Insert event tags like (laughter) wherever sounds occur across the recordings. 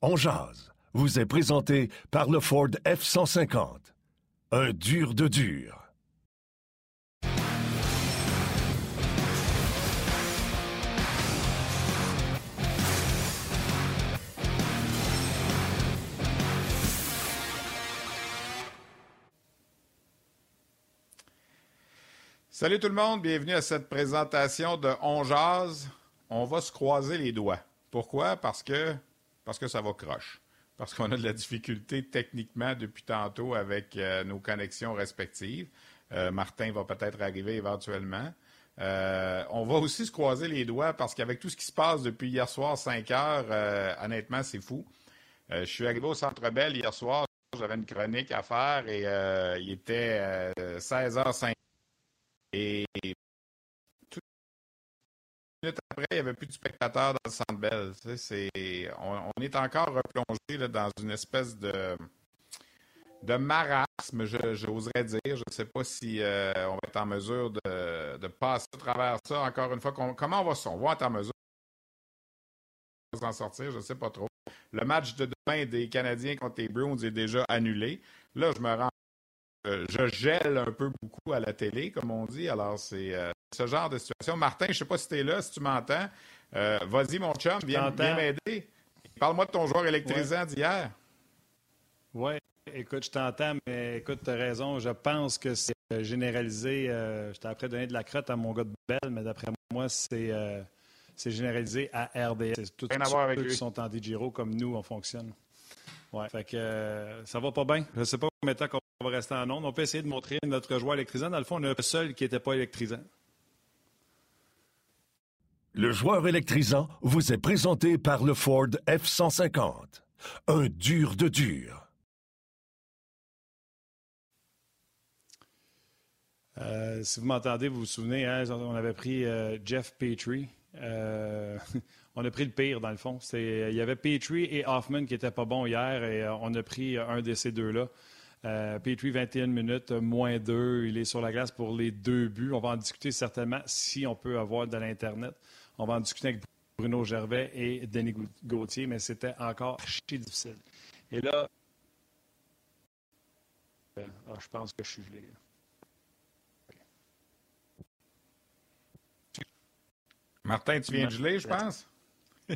On jase vous est présenté par le Ford F-150. Un dur de dur. Salut tout le monde, bienvenue à cette présentation de On. On va se croiser les doigts. Pourquoi? Parce que, parce que ça va croche. Parce qu'on a de la difficulté techniquement depuis tantôt avec euh, nos connexions respectives. Euh, Martin va peut-être arriver éventuellement. Euh, on va aussi se croiser les doigts parce qu'avec tout ce qui se passe depuis hier soir, 5 heures, honnêtement, c'est fou. je suis arrivé au Centre Bell hier soir, j'avais une chronique à faire et il était 16h05 et minutes après, il n'y avait plus de spectateurs dans le Centre Bell. on, est encore replongé dans une espèce de, marasme, j'oserais dire. Je ne sais pas si euh, on va être en mesure de, passer à travers ça. Encore une fois, comment on va, on va être en mesure de s'en sortir? Je ne sais pas trop. Le match de demain des Canadiens contre les Bruins est déjà annulé. Là, je me rends euh, je gèle un peu beaucoup à la télé, comme on dit. Alors, c'est euh, ce genre de situation. Martin, je ne sais pas si tu es là, si tu m'entends. Euh, vas-y, mon chum, viens, m'aider. Parle-moi de ton joueur électrisant d'hier. Oui, écoute, je t'entends, mais écoute, tu as raison. Je pense que c'est généralisé. je t'ai après donné de la crotte à mon gars de Belle, mais d'après moi, c'est généralisé à RDS. C'est tous ceux qui sont en DGRO comme nous, on fonctionne. Ouais, fait que ça va pas bien. Je ne sais pas combien de temps qu'on on va rester en onde. On peut essayer de montrer notre joueur électrisant. Dans le fond, on a le seul qui n'était pas électrisant. Le joueur électrisant vous est présenté par le Ford F-150. Un dur de dur. Euh, si vous m'entendez, vous vous souvenez, hein, on avait pris euh, Jeff Petrie. Euh, on a pris le pire, dans le fond. Il y avait Petrie et Hoffman qui n'étaient pas bons hier et on a pris un de ces deux-là. Euh, Petrie, 21 minutes, moins 2. Il est sur la glace pour les deux buts. On va en discuter certainement si on peut avoir de l'Internet. On va en discuter avec Bruno Gervais et Denis Gauthier, mais c'était encore archi difficile. Et là, euh, ah, je pense que je suis gelé. Martin, tu viens de geler, je pense? (laughs)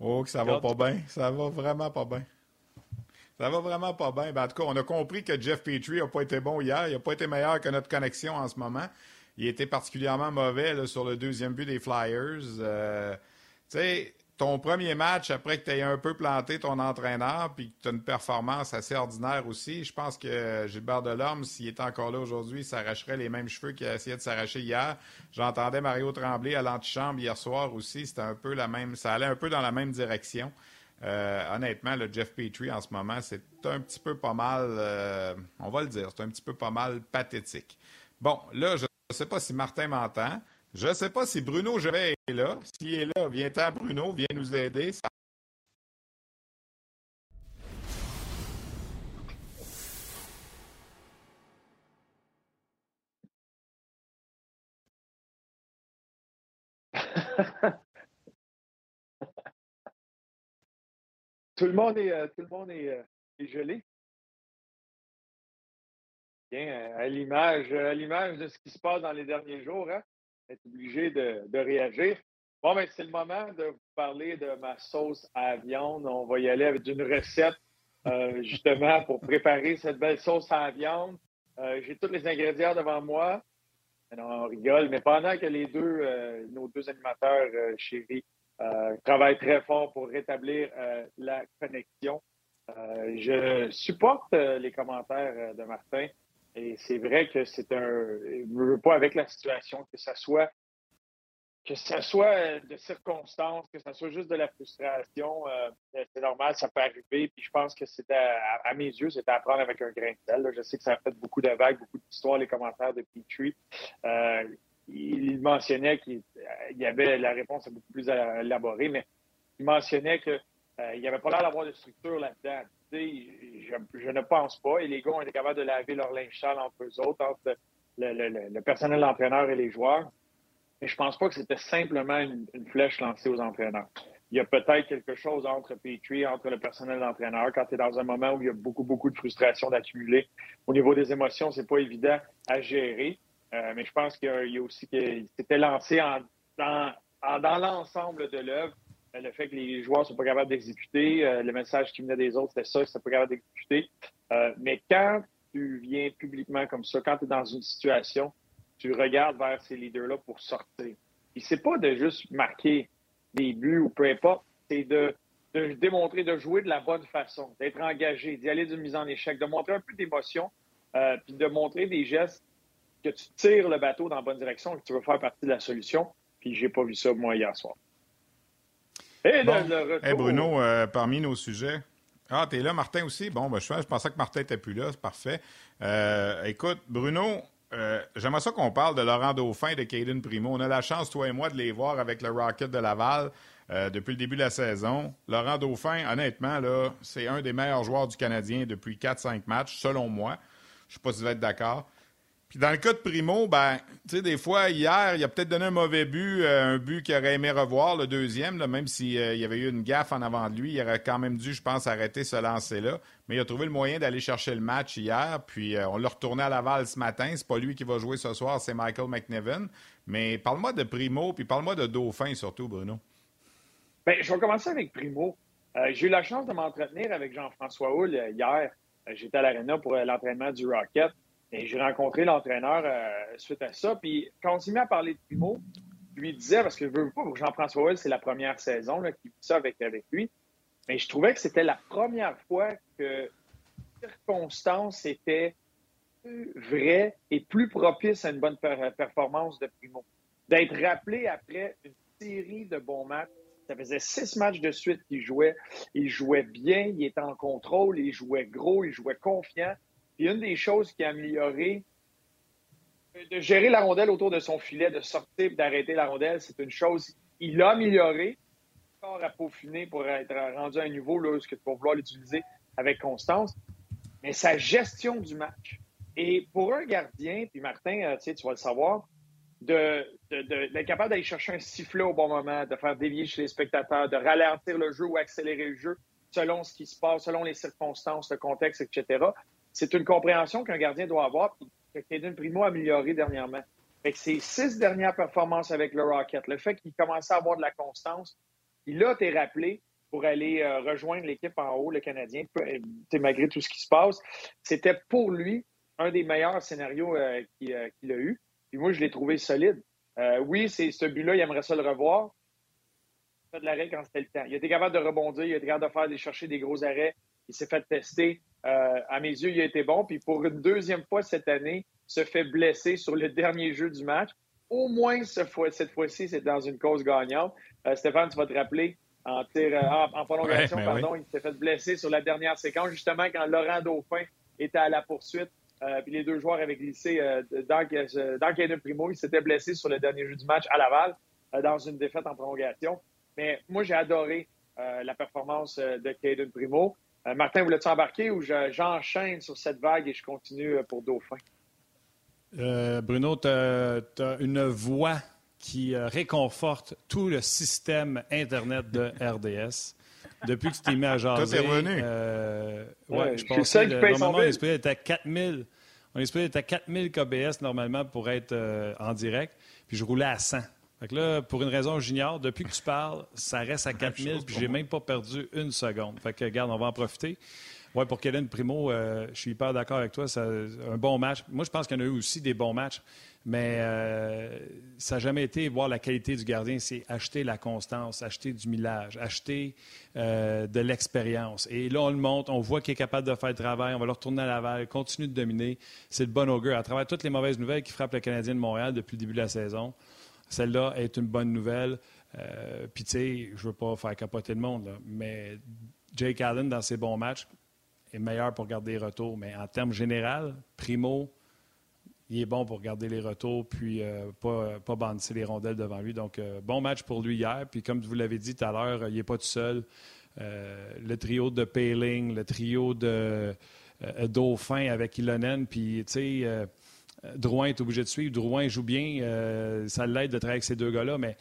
oh, que ça va pas bien. Ça va vraiment pas bien. Ça va vraiment pas bien. Ben, en tout cas, on a compris que Jeff Petrie n'a pas été bon hier. Il n'a pas été meilleur que notre connexion en ce moment. Il était particulièrement mauvais sur le deuxième but des Flyers. Euh, tu sais, ton premier match, après que tu aies un peu planté ton entraîneur, puis que tu as une performance assez ordinaire aussi, je pense que Gilbert Delorme, s'il était encore là aujourd'hui, s'arracherait les mêmes cheveux qu'il a essayé de s'arracher hier. J'entendais Mario Tremblay à l'antichambre hier soir aussi. C'était un peu la même, ça allait un peu dans la même direction. Euh, honnêtement, le Jeff Petrie en ce moment, c'est un petit peu pas mal, euh, on va le dire, c'est un petit peu pas mal pathétique. Bon, là, je ne sais pas si Martin m'entend. Je ne sais pas si Bruno Gervais est là. S'il est là, viens-t'en, Bruno, viens nous aider. (laughs) Tout le monde est, euh, tout le monde est, euh, gelé. Bien, euh, à l'image, à l'image de ce qui se passe dans les derniers jours, hein, est obligé de, réagir. Bon, ben, c'est le moment de vous parler de ma sauce à viande. On va y aller avec une recette justement pour préparer cette belle sauce à viande. J'ai tous les ingrédients devant moi. on rigole, mais pendant que les deux, nos deux animateurs chéris travaille très fort pour rétablir euh, la connexion. Euh, je supporte les commentaires de Martin et c'est vrai que c'est un. Je ne veux pas avec la situation que ça soit que ce soit de circonstances, que ce soit juste de la frustration, euh, c'est normal, ça peut arriver. Puis je pense que c'était, à, mes yeux, c'était à prendre avec un grain de sel. Je sais que ça a fait beaucoup de vagues, beaucoup d'histoires, les commentaires de Petrie. Euh, il mentionnait qu'il y avait la réponse beaucoup plus élaborée, mais il mentionnait qu'il euh, n'y avait pas l'air d'avoir de structure là-dedans. Je, ne pense pas. Et les gars ont été capables de laver leur linge sale entre eux autres, entre le, personnel d'entraîneur et les joueurs. Mais je pense pas que c'était simplement une, flèche lancée aux entraîneurs. Il y a peut-être quelque chose entre Petrie, entre le personnel d'entraîneur, quand tu es dans un moment où il y a beaucoup, beaucoup de frustration d'accumuler. Au niveau des émotions, c'est pas évident à gérer. Euh, mais je pense qu'il y a aussi que c'était lancé en, dans, dans l'ensemble de l'œuvre. Euh, le fait que les joueurs ne sont pas capables d'exécuter, euh, le message qui venait des autres, c'était ça, qu'ils ne sont pas capables d'exécuter. mais quand tu viens publiquement comme ça, quand tu es dans une situation tu regardes vers ces leaders-là pour sortir. Et c'est pas de juste marquer des buts ou peu importe, c'est de, démontrer, de jouer de la bonne façon, d'être engagé, d'y aller d'une mise en échec, de montrer un peu d'émotion, puis de montrer des gestes que tu tires le bateau dans la bonne direction, que tu veux faire partie de la solution. Puis j'ai pas vu ça, moi, hier soir. Et Bruno, euh, parmi nos sujets, ah, t'es là, Martin aussi? Bon, ben, je, je pensais que Martin n'était plus là, c'est parfait. Euh, écoute, Bruno, euh, j'aimerais ça qu'on parle de Laurent Dauphin et de Caden Primo. On a la chance, toi et moi, de les voir avec le Rocket de Laval euh, depuis le début de la saison. Laurent Dauphin, honnêtement, là, c'est un des meilleurs joueurs du Canadien depuis 4-5 matchs, selon moi. Je ne sais pas si vous êtes d'accord. Puis dans le cas de Primo, ben, tu sais, des fois, hier, il a peut-être donné un mauvais but, euh, un but qu'il aurait aimé revoir, le deuxième, même s'il y avait eu une gaffe en avant de lui, il aurait quand même dû, je pense, arrêter ce lancer-là. Mais il a trouvé le moyen d'aller chercher le match hier, puis euh, on l'a retourné à Laval ce matin. C'est pas lui qui va jouer ce soir, c'est Michael McNevin. Mais parle-moi de Primo, puis parle-moi de Dauphin surtout, Bruno. Bien, je vais commencer avec Primo. Euh, j'ai eu la chance de m'entretenir avec Jean-François Houle hier. J'étais à l'Arena pour l'entraînement du Rocket. Et j'ai rencontré l'entraîneur euh, suite à ça. Puis quand on s'est mis à parler de Primo, je lui disais, parce que je veux pas, Jean-François Well, c'est la première saison qu'il vit ça avec, lui. Mais je trouvais que c'était la première fois que les circonstances étaient vraies et plus propices à une bonne performance de Primo. D'être rappelé après une série de bons matchs. Ça faisait six matchs de suite qu'il jouait. Il jouait bien, il était en contrôle, il jouait gros, il jouait confiant. Puis une des choses qui a amélioré, de gérer la rondelle autour de son filet, de sortir d'arrêter la rondelle, c'est une chose. Il l'a amélioré, encore à peaufiner pour être rendu à un niveau là, tu vas vouloir l'utiliser avec constance. Mais sa gestion du match. Et pour un gardien, puis Martin, euh, tu vas le savoir, d'être capable d'aller chercher un sifflet au bon moment, de faire dévier chez les spectateurs, de ralentir le jeu ou accélérer le jeu selon ce qui se passe, selon les circonstances, le contexte, etc c'est une compréhension qu'un gardien doit avoir, que Caden Primo a amélioré dernièrement. Fait que ses six dernières performances avec le Rocket, le fait qu'il commençait à avoir de la constance, il a été rappelé pour aller euh, rejoindre l'équipe en haut, le Canadien, euh, malgré tout ce qui se passe. C'était pour lui un des meilleurs scénarios euh, qu'il a eu. Puis moi, je l'ai trouvé solide. oui, c'est ce but-là, il aimerait ça le revoir. Il a fait de l'arrêt quand c'était le temps. Il a été capable de rebondir, il a été capable de faire, de chercher des gros arrêts. Il s'est fait tester. Euh, à mes yeux, il a été bon. Puis pour une deuxième fois cette année, se fait blesser sur le (laughs) dernier jeu du match. Au moins cette fois-ci, c'est dans une cause gagnante. Euh, Stéphane, tu vas te rappeler, en, tir, en, prolongation, ben pardon, il s'est fait blesser sur la dernière séquence, justement quand Laurent Dauphin était à la poursuite. Euh, puis les deux joueurs avaient glissé dans, dans Caden Primo. Il s'était blessé sur le dernier jeu du match à Laval, dans une défaite en prolongation. Mais moi, j'ai adoré la performance de Caden Primo. Euh, Martin, voulais-tu embarquer ou j'enchaîne sur cette vague et je continue euh, pour Dauphin? Euh, Bruno, tu as, une voix qui réconforte tout le système Internet de (laughs) RDS. Depuis que tu t'es mis à jaser. Toi, t'es revenu. ouais, je pense que normalement, on est supposé être à 4000. On est supposé être à 4000 KBS normalement pour être en direct. Puis je roulais à 100. Fait que là, pour une raison j'ignore, depuis que tu parles, ça reste à 4000, puis j'ai même pas perdu une seconde. Fait que, regarde, on va en profiter. Oui, pour Kellen Primo, euh, je suis hyper d'accord avec toi. C'est un bon match. Moi, je pense qu'il y en a eu aussi des bons matchs, mais euh, ça n'a jamais été voir la qualité du gardien. C'est acheter la constance, acheter du millage, acheter euh, de l'expérience. Et là, on le montre, on voit qu'il est capable de faire le travail. On va le retourner à Laval, continue de dominer. C'est le bon augure. À travers toutes les mauvaises nouvelles qui frappent le Canadien de Montréal depuis le début de la saison, celle-là est une bonne nouvelle. Puis, tu sais, je veux pas faire capoter le monde, mais Jake Allen, dans ses bons matchs, est meilleur pour garder les retours. Mais en termes général, Primo, il est bon pour garder les retours, puis euh, pas, pas les rondelles devant lui. Donc, euh, bon match pour lui hier. Puis, comme vous l'avez dit tout à l'heure, il n'est pas tout seul. Euh, le trio de Paling, le trio de Dauphin avec Ilonen, puis, tu sais, Drouin est obligé de suivre. Drouin joue bien. ça l'aide de travailler avec ces deux gars-là, mais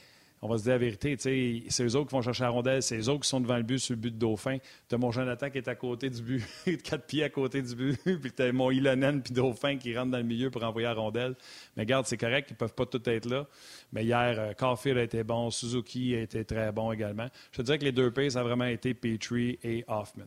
on va se dire la vérité, c'est eux autres qui vont chercher la rondelle, c'est eux autres qui sont devant le but sur le but de Dauphin. Tu as mon Jonathan qui est à côté du but, (laughs) quatre pieds à côté du but, (laughs) puis tu as mon Ilonen puis Dauphin qui rentre dans le milieu pour envoyer la. Mais garde, c'est correct, ils peuvent pas tous être là. Mais hier, euh, Caulfield a été bon, Suzuki a été très bon également. Je te dirais que les deux pays, ça a vraiment été Petrie et Hoffman.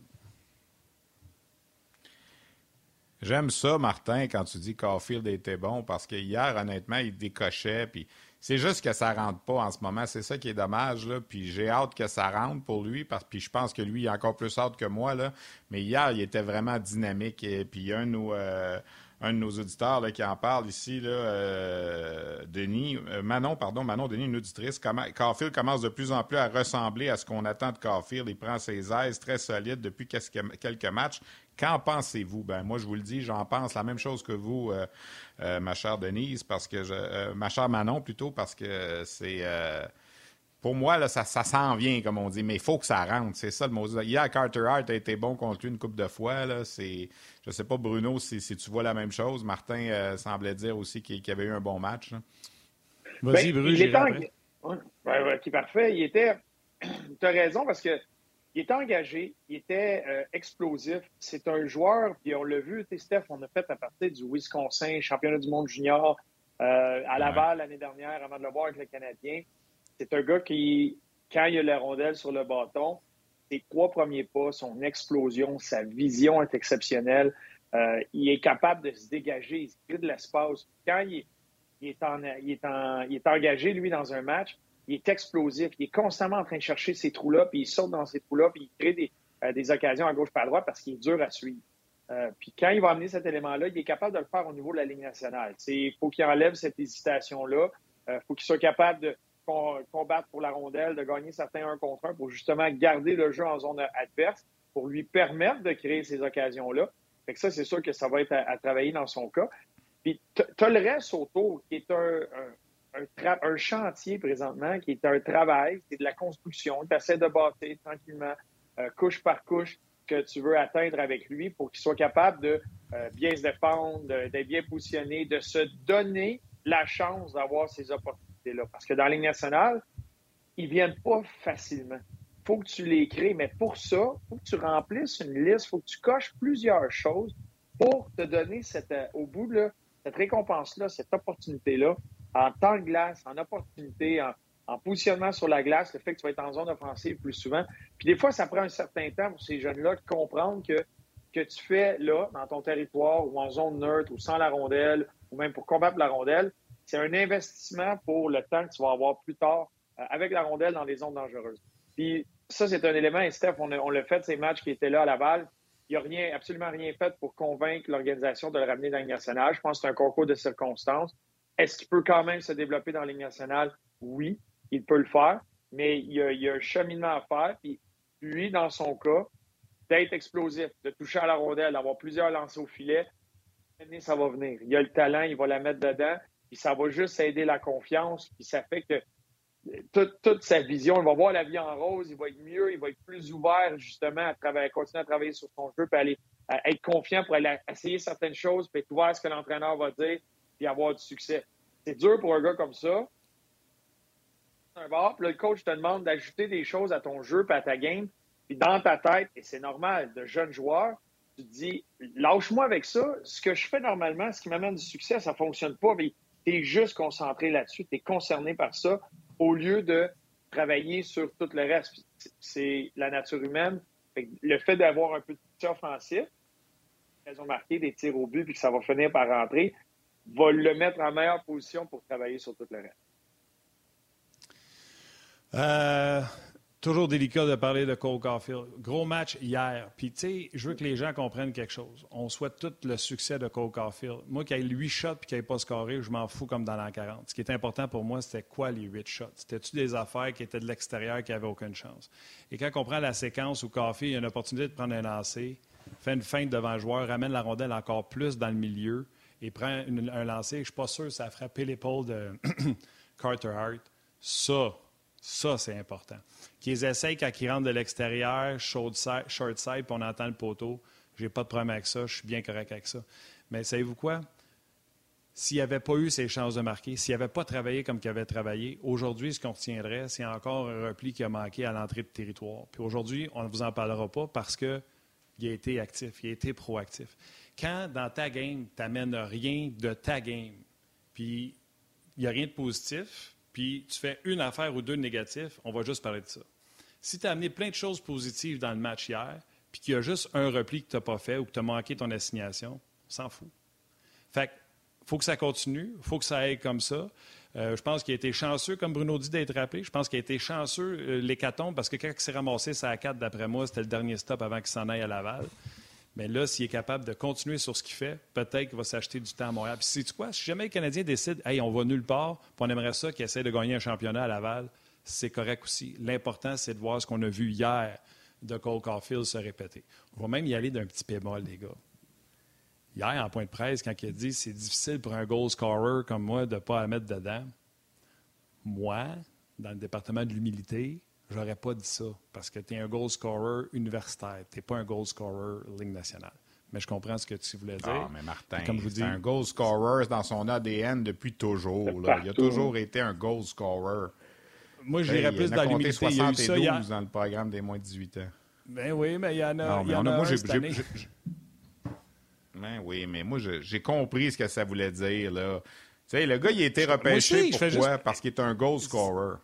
J'aime ça, Martin, quand tu dis Caulfield était bon, parce que hier, honnêtement, il décochait, puis c'est juste que ça rentre pas en ce moment. C'est ça qui est dommage. Là. Puis j'ai hâte que ça rentre pour lui, parce que je pense que lui, il est encore plus hâte que moi. Là. Mais hier, il était vraiment dynamique. Et puis a un euh, un de nos auditeurs là, qui en parle ici, là, euh, Denis, euh, Manon, pardon, Manon Denis, une auditrice. Carfield commence de plus en plus à ressembler à ce qu'on attend de Carfield. Il prend ses aises très solides depuis quelques matchs. Qu'en pensez-vous? Ben, moi, je vous le dis, j'en pense la même chose que vous, euh, euh, ma chère Denise, parce que je, euh, ma chère Manon plutôt, parce que c'est. Pour moi, là, ça, ça s'en vient, comme on dit, mais il faut que ça rentre. C'est ça le mot. Hier, Carter Hart a été bon contre lui une coupe de fois. Là. C'est, je sais pas, Bruno, si, tu vois la même chose. Martin semblait dire aussi qu'il, y avait eu un bon match. Vas-y, ben, Bruno. Il était en... parfait. Il était. (clears throat) tu as raison, parce que il était engagé, il était euh, explosif. C'est un joueur, puis on l'a vu, Steph, on a fait à partir du Wisconsin, championnat du monde junior, euh, à Laval l'année dernière, avant de le voir avec le Canadien. C'est un gars qui, quand il a la rondelle sur le bâton, ses trois premiers pas, son explosion, sa vision est exceptionnelle. Euh, il est capable de se dégager, il se crée de l'espace. Quand il est, il est engagé, lui, dans un match, il est explosif. Il est constamment en train de chercher ces trous-là, puis il saute dans ces trous-là, puis il crée des, euh, occasions à gauche par à droite parce qu'il est dur à suivre. Euh, puis quand il va amener cet élément-là, il est capable de le faire au niveau de la Ligue nationale. Il faut qu'il enlève cette hésitation-là. Il faut qu'il soit capable de combattre pour la rondelle, de gagner certains un contre un pour justement garder le jeu en zone adverse, pour lui permettre de créer ces occasions-là. Fait que ça, c'est sûr que ça va être à, travailler dans son cas. Puis tu as le reste autour qui est un chantier présentement qui est un travail, c'est de la construction. Tu essaies de bâtir tranquillement, euh, couche par couche, que tu veux atteindre avec lui pour qu'il soit capable de euh, bien se défendre, d'être bien positionné, de se donner la chance d'avoir ces Parce que dans la Ligue nationale, ils ne viennent pas facilement. Il faut que tu les crées, mais pour ça, il faut que tu remplisses une liste, il faut que tu coches plusieurs choses pour te donner cette, euh, au bout de cette récompense-là, cette opportunité-là, en temps de glace, en opportunité, en, positionnement sur la glace, le fait que tu vas être en zone offensive plus souvent. Puis des fois, ça prend un certain temps pour ces jeunes-là de comprendre que que tu fais là, dans ton territoire, ou en zone neutre, ou sans la rondelle, ou même pour combattre la rondelle, c'est un investissement pour le temps que tu vas avoir plus tard euh, avec la rondelle dans les zones dangereuses. Puis ça, c'est un élément, et Steph, on, on l'a fait, ces matchs qui étaient là à Laval. Il n'y a rien, absolument rien fait pour convaincre l'organisation de le ramener dans le national. Je pense que c'est un concours de circonstances. Est-ce qu'il peut quand même se développer dans la nationale? Oui, il peut le faire, mais il y a, un cheminement à faire. Puis lui, dans son cas, d'être explosif, de toucher à la rondelle, d'avoir plusieurs lancers au filet, ça va venir. Il a le talent, il va la mettre dedans, puis ça va juste aider la confiance, puis ça fait que toute, sa vision, il va voir la vie en rose, il va être mieux, il va être plus ouvert justement à continuer à travailler sur son jeu, puis aller être confiant pour aller essayer certaines choses, puis voir ce que l'entraîneur va dire, puis avoir du succès. C'est dur pour un gars comme ça. Un bar, puis le coach te demande d'ajouter des choses à ton jeu, puis à ta game, puis dans ta tête, et c'est normal, de jeune joueur, tu te dis, lâche-moi avec ça. Ce que je fais normalement, ce qui m'amène du succès, ça fonctionne pas, mais juste concentré là-dessus, tu es concerné par ça, au lieu de travailler sur tout le reste. C'est la nature humaine. Le fait d'avoir un peu de offensif, elles ont marqué des tirs au but, puis que ça va finir par rentrer, va le mettre en meilleure position pour travailler sur tout le reste. Euh, Toujours délicat de parler de Cole Caulfield. Gros match hier. Puis, tu sais, je veux que les gens comprennent quelque chose. On souhaite tout le succès de Cole Caulfield. Moi, qu'il ait 8 shots et qu'il n'ait pas scoré, je m'en fous comme dans l'an 40. Ce qui est important pour moi, c'était quoi les 8 shots? C'était-tu des affaires qui étaient de l'extérieur qui n'avaient aucune chance? Et quand on prend la séquence où Caulfield a une opportunité de prendre un lancer, fait une feinte devant le joueur, ramène la rondelle encore plus dans le milieu et prend un lancer, je ne suis pas sûr que ça a frappé l'épaule de (clears throat) Carter Hart. Ça, ça, c'est important. Qu'ils essayent quand ils rentrent de l'extérieur, short side, puis on entend le poteau. J'ai pas de problème avec ça. Je suis bien correct avec ça. Mais savez-vous quoi? S'il avait pas eu ses chances de marquer, s'il n'avait pas travaillé comme il avait travaillé, aujourd'hui, ce qu'on retiendrait, c'est encore un repli qui a manqué à l'entrée de territoire. Puis aujourd'hui, on ne vous en parlera pas parce qu'il a été actif, il a été proactif. Quand dans ta game, tu n'amènes rien de ta game, puis il n'y a rien de positif, puis tu fais une affaire ou deux négatifs, on va juste parler de ça. Si tu as amené plein de choses positives dans le match hier, puis qu'il y a juste un repli que tu n'as pas fait ou que tu as manqué ton assignation, on s'en fout. Fait faut que ça continue, faut que ça aille comme ça. Euh, je pense qu'il a été chanceux, comme Bruno dit, d'être rappelé. Je pense qu'il a été chanceux, euh, l'hécatombe, parce que quand il s'est ramassé ça à 4, d'après moi, c'était le dernier stop avant qu'il s'en aille à Laval. Mais là, s'il est capable de continuer sur ce qu'il fait, peut-être qu'il va s'acheter du temps à Montréal. Puis, sais-tu quoi? Si jamais les Canadiens décident, hey, on va nulle part, puis on aimerait ça qu'il essaie de gagner un championnat à Laval, c'est correct aussi. L'important, c'est de voir ce qu'on a vu hier de Cole Caulfield se répéter. On va même y aller d'un petit bémol, les gars. Hier, en point de presse, quand il a dit c'est difficile pour un goal scorer comme moi de ne pas la mettre dedans, moi, dans le département de l'humilité, J'aurais pas dit ça parce que tu es un goal scorer universitaire. Tu n'es pas un goal scorer Ligue nationale. Mais je comprends ce que tu voulais dire. Ah, mais Martin, c'est un goal scorer dans son ADN depuis toujours. Il a toujours été un goal scorer. Moi, je dirais plus dans l'humilité. 72 il y a eu ça, dans le programme des moins de 18 ans. Ben oui, mais il y en a, non, il y en a, moi, cette année. Ben oui, mais moi, j'ai compris ce que ça voulait dire. Là. Tu sais, le gars, il a été repêché. pourquoi? Parce qu'il est un goal scorer.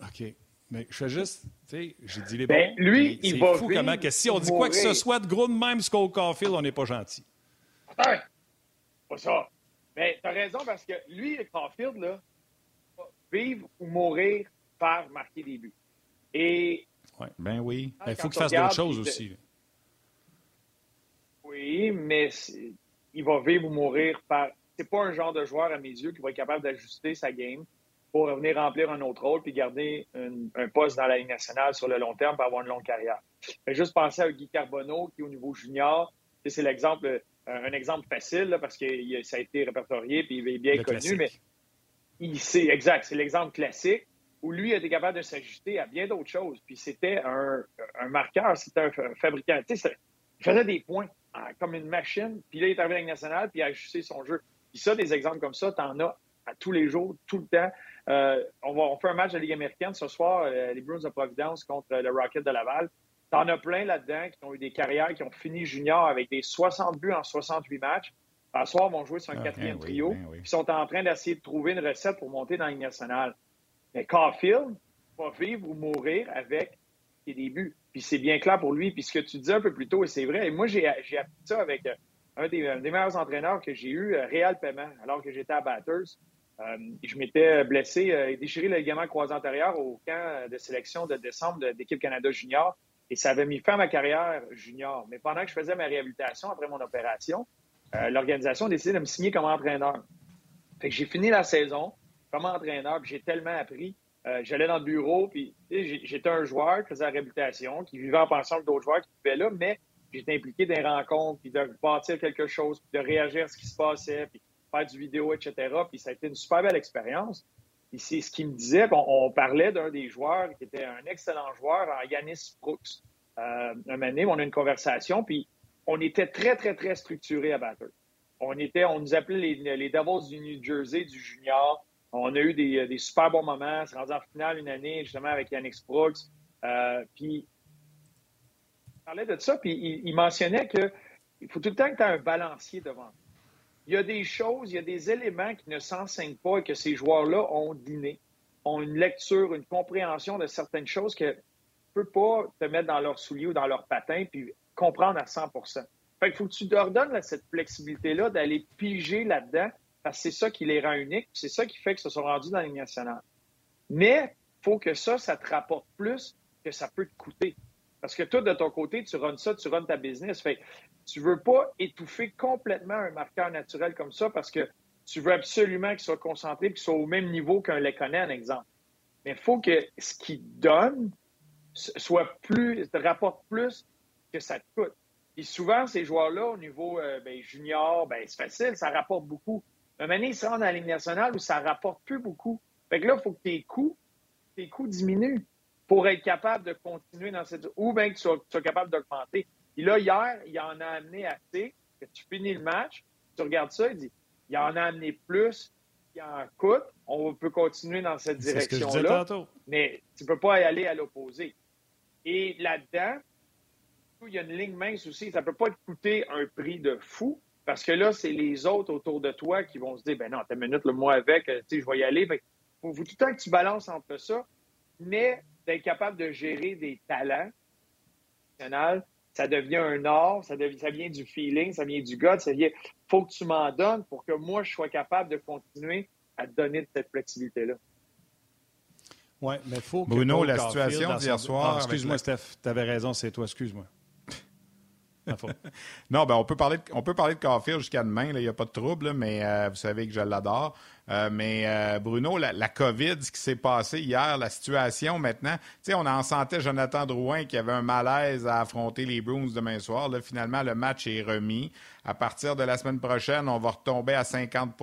OK. Mais je fais juste, tu sais, j'ai dit les ben, bons. Lui, il va fou comment que si on dit quoi que ce soit de gros de même Skull Caulfield, on n'est pas gentil. Attends, pas ça. Mais t'as raison parce que lui, Caulfield, là, vivre ou mourir par marquer des buts. Et. Ouais. Ben oui. Il faut qu'il fasse d'autres choses aussi. Oui, mais il va vivre ou mourir par. C'est pas un genre de joueur, à mes yeux, qui va être capable d'ajuster sa game pour revenir remplir un autre rôle puis garder un poste dans la Ligue nationale sur le long terme pour avoir une longue carrière. juste penser à Guy Carbonneau qui, au niveau junior, c'est l'exemple, euh, un exemple facile parce que ça a été répertorié puis il est bien connu, mais il sait, exact, c'est l'exemple classique où lui a été capable de s'ajuster à bien d'autres choses. Puis c'était un, marqueur, c'était un fabricant. il faisait des points hein, comme une machine, puis là, il est arrivé à la Ligue nationale, puis il a ajusté son jeu. Puis ça, des exemples comme ça, tu en as à tous les jours, tout le temps. Euh, on, va, on fait un match de Ligue américaine ce soir, euh, les Bruins de Providence contre le Rocket de Laval. T'en as plein là-dedans qui ont eu des carrières, qui ont fini junior avec des 60 buts en 68 matchs. Ce soir, ils vont jouer sur un ah, quatrième ben trio. Ben Ils sont en train d'essayer de trouver une recette pour monter dans la Ligue nationale. Mais Caulfield va vivre ou mourir avec ses débuts. Puis c'est bien clair pour lui. Puis ce que tu disais un peu plus tôt, et c'est vrai, et moi j'ai appris ça avec euh, un des, meilleurs entraîneurs que j'ai eu, Réal Paiement, alors que j'étais à Batters. Euh, je m'étais blessé et euh, déchiré le ligament croisé antérieur au camp de sélection de décembre d'équipe Canada Junior et ça avait mis fin à ma carrière junior. Mais pendant que je faisais ma réhabilitation après mon opération, euh, l'organisation a décidé de me signer comme entraîneur. Fait que j'ai fini la saison comme entraîneur, puis j'ai tellement appris. J'allais dans le bureau, puis j'étais un joueur qui faisait la réhabilitation, qui vivait en pensant que d'autres joueurs qui vivaient là, mais j'étais impliqué dans les rencontres, puis de bâtir quelque chose, puis de réagir à ce qui se passait, faire du vidéo, etc. Puis ça a été une super belle expérience. Puis c'est ce qu'il me disait. On, parlait d'un des joueurs qui était un excellent joueur, Yanis Brooks. Euh, un moment on a une conversation, puis on était très, très, très structuré à Batter. On était, on nous appelait les, les Devils du New Jersey, du junior. On a eu des, super bons moments. C'est rendu en finale une année, justement, avec Yannick Brooks. Euh, puis, il parlait de ça, puis il, il mentionnait qu'il faut tout le temps que tu aies un balancier devant il y a des choses, il y a des éléments qui ne s'enseignent pas et que ces joueurs-là ont dîné, ont une lecture, une compréhension de certaines choses que ne peux pas te mettre dans leurs souliers ou dans leurs patins puis comprendre à 100 Fait qu'il faut que tu leur donnes cette flexibilité-là d'aller piger là-dedans parce que c'est ça qui les rend uniques, c'est ça qui fait que se sont rendus dans la nationale. Mais faut que ça, ça te rapporte plus que ça peut te coûter. Parce que toi, de ton côté, tu runs ça, tu runs ta business. Fait tu veux pas étouffer complètement un marqueur naturel comme ça parce que tu veux absolument qu'il soit concentré et qu'il soit au même niveau qu'un Lekonen, exemple. Mais il faut que ce qu'il donne soit plus, te rapporte plus que ça te coûte. Et souvent, ces joueurs-là, au niveau euh, ben, junior, ben, c'est facile, ça rapporte beaucoup. Mais maintenant, ils se rendent à la Ligue nationale où ça rapporte plus beaucoup. Fait que là, il faut que tes coûts, tes coûts diminuent pour être capable de continuer dans cette. ou bien que tu sois, capable d'augmenter. Et là, hier, il en a amené assez, que tu finis le match, tu regardes ça, il dit il en a amené plus il en coûte. On peut continuer dans cette direction-là. Mais tu ne peux pas y aller à l'opposé. Et là-dedans, il y a une ligne mince aussi. Ça ne peut pas te coûter un prix de fou. Parce que là, c'est les autres autour de toi qui vont se dire, ben non, t'as une minute, le mois avec, tu sais, je vais y aller. Il faut, tout le temps que tu balances entre ça, mais d'être capable de gérer des talents ça devient un art, ça, devient, ça vient du feeling, ça vient du gut, ça vient. faut que tu m'en donnes pour que moi, je sois capable de continuer à te donner cette flexibilité-là. Oui, mais il faut que. Bruno, la situation d'hier soir. Ah, excuse-moi, Steph, tu avais raison, c'est toi, excuse-moi. (laughs) non, ben on peut parler de, on peut parler de jusqu'à demain, il n'y a pas de trouble, mais euh, vous savez que je l'adore. Euh, mais euh, Bruno, la, COVID, ce qui s'est passé hier, la situation maintenant, tu sais, on en sentait Jonathan Drouin qui avait un malaise à affronter les Bruins demain soir. Là, finalement, le match est remis. À partir de la semaine prochaine, on va retomber à 50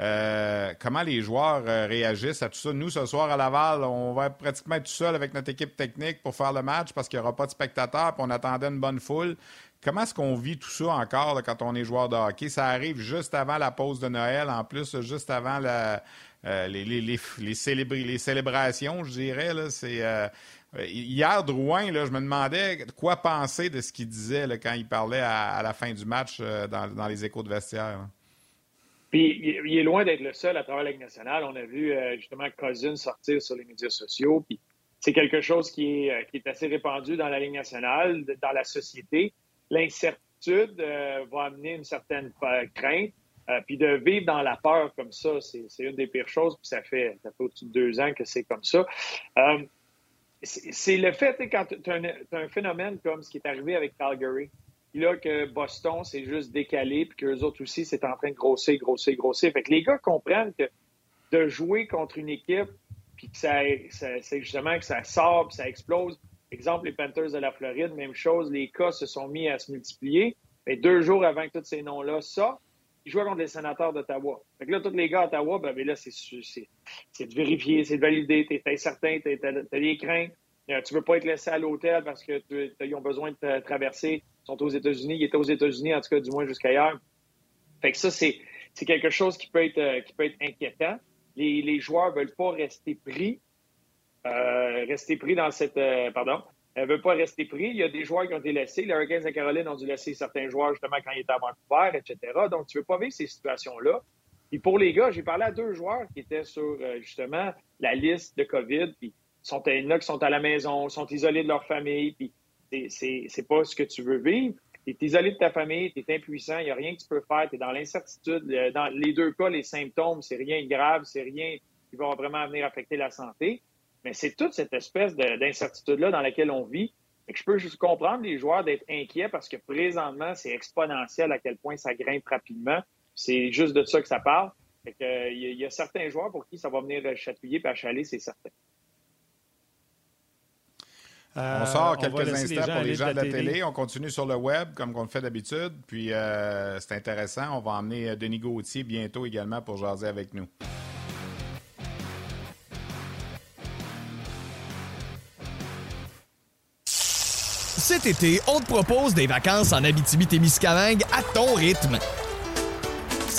euh, comment les joueurs euh, réagissent à tout ça? Nous, ce soir à Laval, on va pratiquement être tout seul avec notre équipe technique pour faire le match parce qu'il n'y aura pas de spectateurs, puis on attendait une bonne foule. Comment est-ce qu'on vit tout ça encore quand on est joueur de hockey? Ça arrive juste avant la pause de Noël, en plus, juste avant euh, les, célébrations, je dirais. Hier, Drouin, je me demandais quoi penser de ce qu'il disait quand il parlait à, la fin du match dans, les échos de vestiaire. Puis il est loin d'être le seul à travers la Ligue nationale. On a vu euh, justement Cousin sortir sur les médias sociaux. Puis c'est quelque chose qui est, euh, qui est assez répandu dans la Ligue nationale, dans la société. L'incertitude euh, va amener une certaine crainte. puis de vivre dans la peur comme ça, c'est une des pires choses. Puis ça fait, ça fait au-dessus de deux ans que c'est comme ça. c'est le fait, quand tu as, un phénomène comme ce qui est arrivé avec Calgary, puis là, que Boston, c'est juste décalé, puis qu'eux autres aussi, c'est en train de grossir, grossir, grossir. Fait que les gars comprennent que de jouer contre une équipe, puis que ça, c'est justement que ça sort, puis ça explose. Exemple, les Panthers de la Floride, même chose, les cas se sont mis à se multiplier. Mais deux jours avant que tous ces noms-là sortent, ils jouaient contre les sénateurs d'Ottawa. Fait que là, tous les gars d'Ottawa, ben, ben, là, c'est, de vérifier, c'est de valider, t'es, es certain, t'as, as des craintes. Euh, tu veux pas être laissé à l'hôtel parce qu'ils ont besoin de te traverser sont aux États-Unis. Ils étaient aux États-Unis, en tout cas, du moins jusqu'à hier. Fait que ça, c'est, quelque chose qui peut être, euh, qui peut être inquiétant. Les, joueurs veulent pas rester pris, euh, rester pris dans cette, euh, pardon, ne veulent pas rester pris. Il y a des joueurs qui ont été laissés. Les Hurricanes de Caroline ont dû laisser certains joueurs justement quand ils étaient à Vancouver, etc. Donc, tu veux pas vivre ces situations-là. Et pour les gars, j'ai parlé à deux joueurs qui étaient sur justement la liste de COVID. Puis, sont, qui sont à la maison, sont isolés de leur famille. Puis, c'est pas ce que tu veux vivre. Tu es isolé de ta famille, tu es impuissant, il n'y a rien que tu peux faire, tu es dans l'incertitude. Dans les deux cas, les symptômes, c'est rien de grave, c'est rien qui va vraiment venir affecter la santé. Mais c'est toute cette espèce d'incertitude-là dans laquelle on vit. Je peux juste comprendre les joueurs d'être inquiets parce que présentement, c'est exponentiel à quel point ça grimpe rapidement. C'est juste de ça que ça parle. il y, a certains joueurs pour qui ça va venir chatouiller et achaler, c'est certain. On sort euh, quelques instants pour les gens de la, télé. On continue sur le web comme on le fait d'habitude. Puis euh, c'est intéressant. On va emmener euh, Denis Gauthier bientôt également pour jaser avec nous. Cet été, on te propose des vacances en Abitibi-Témiscamingue à ton rythme.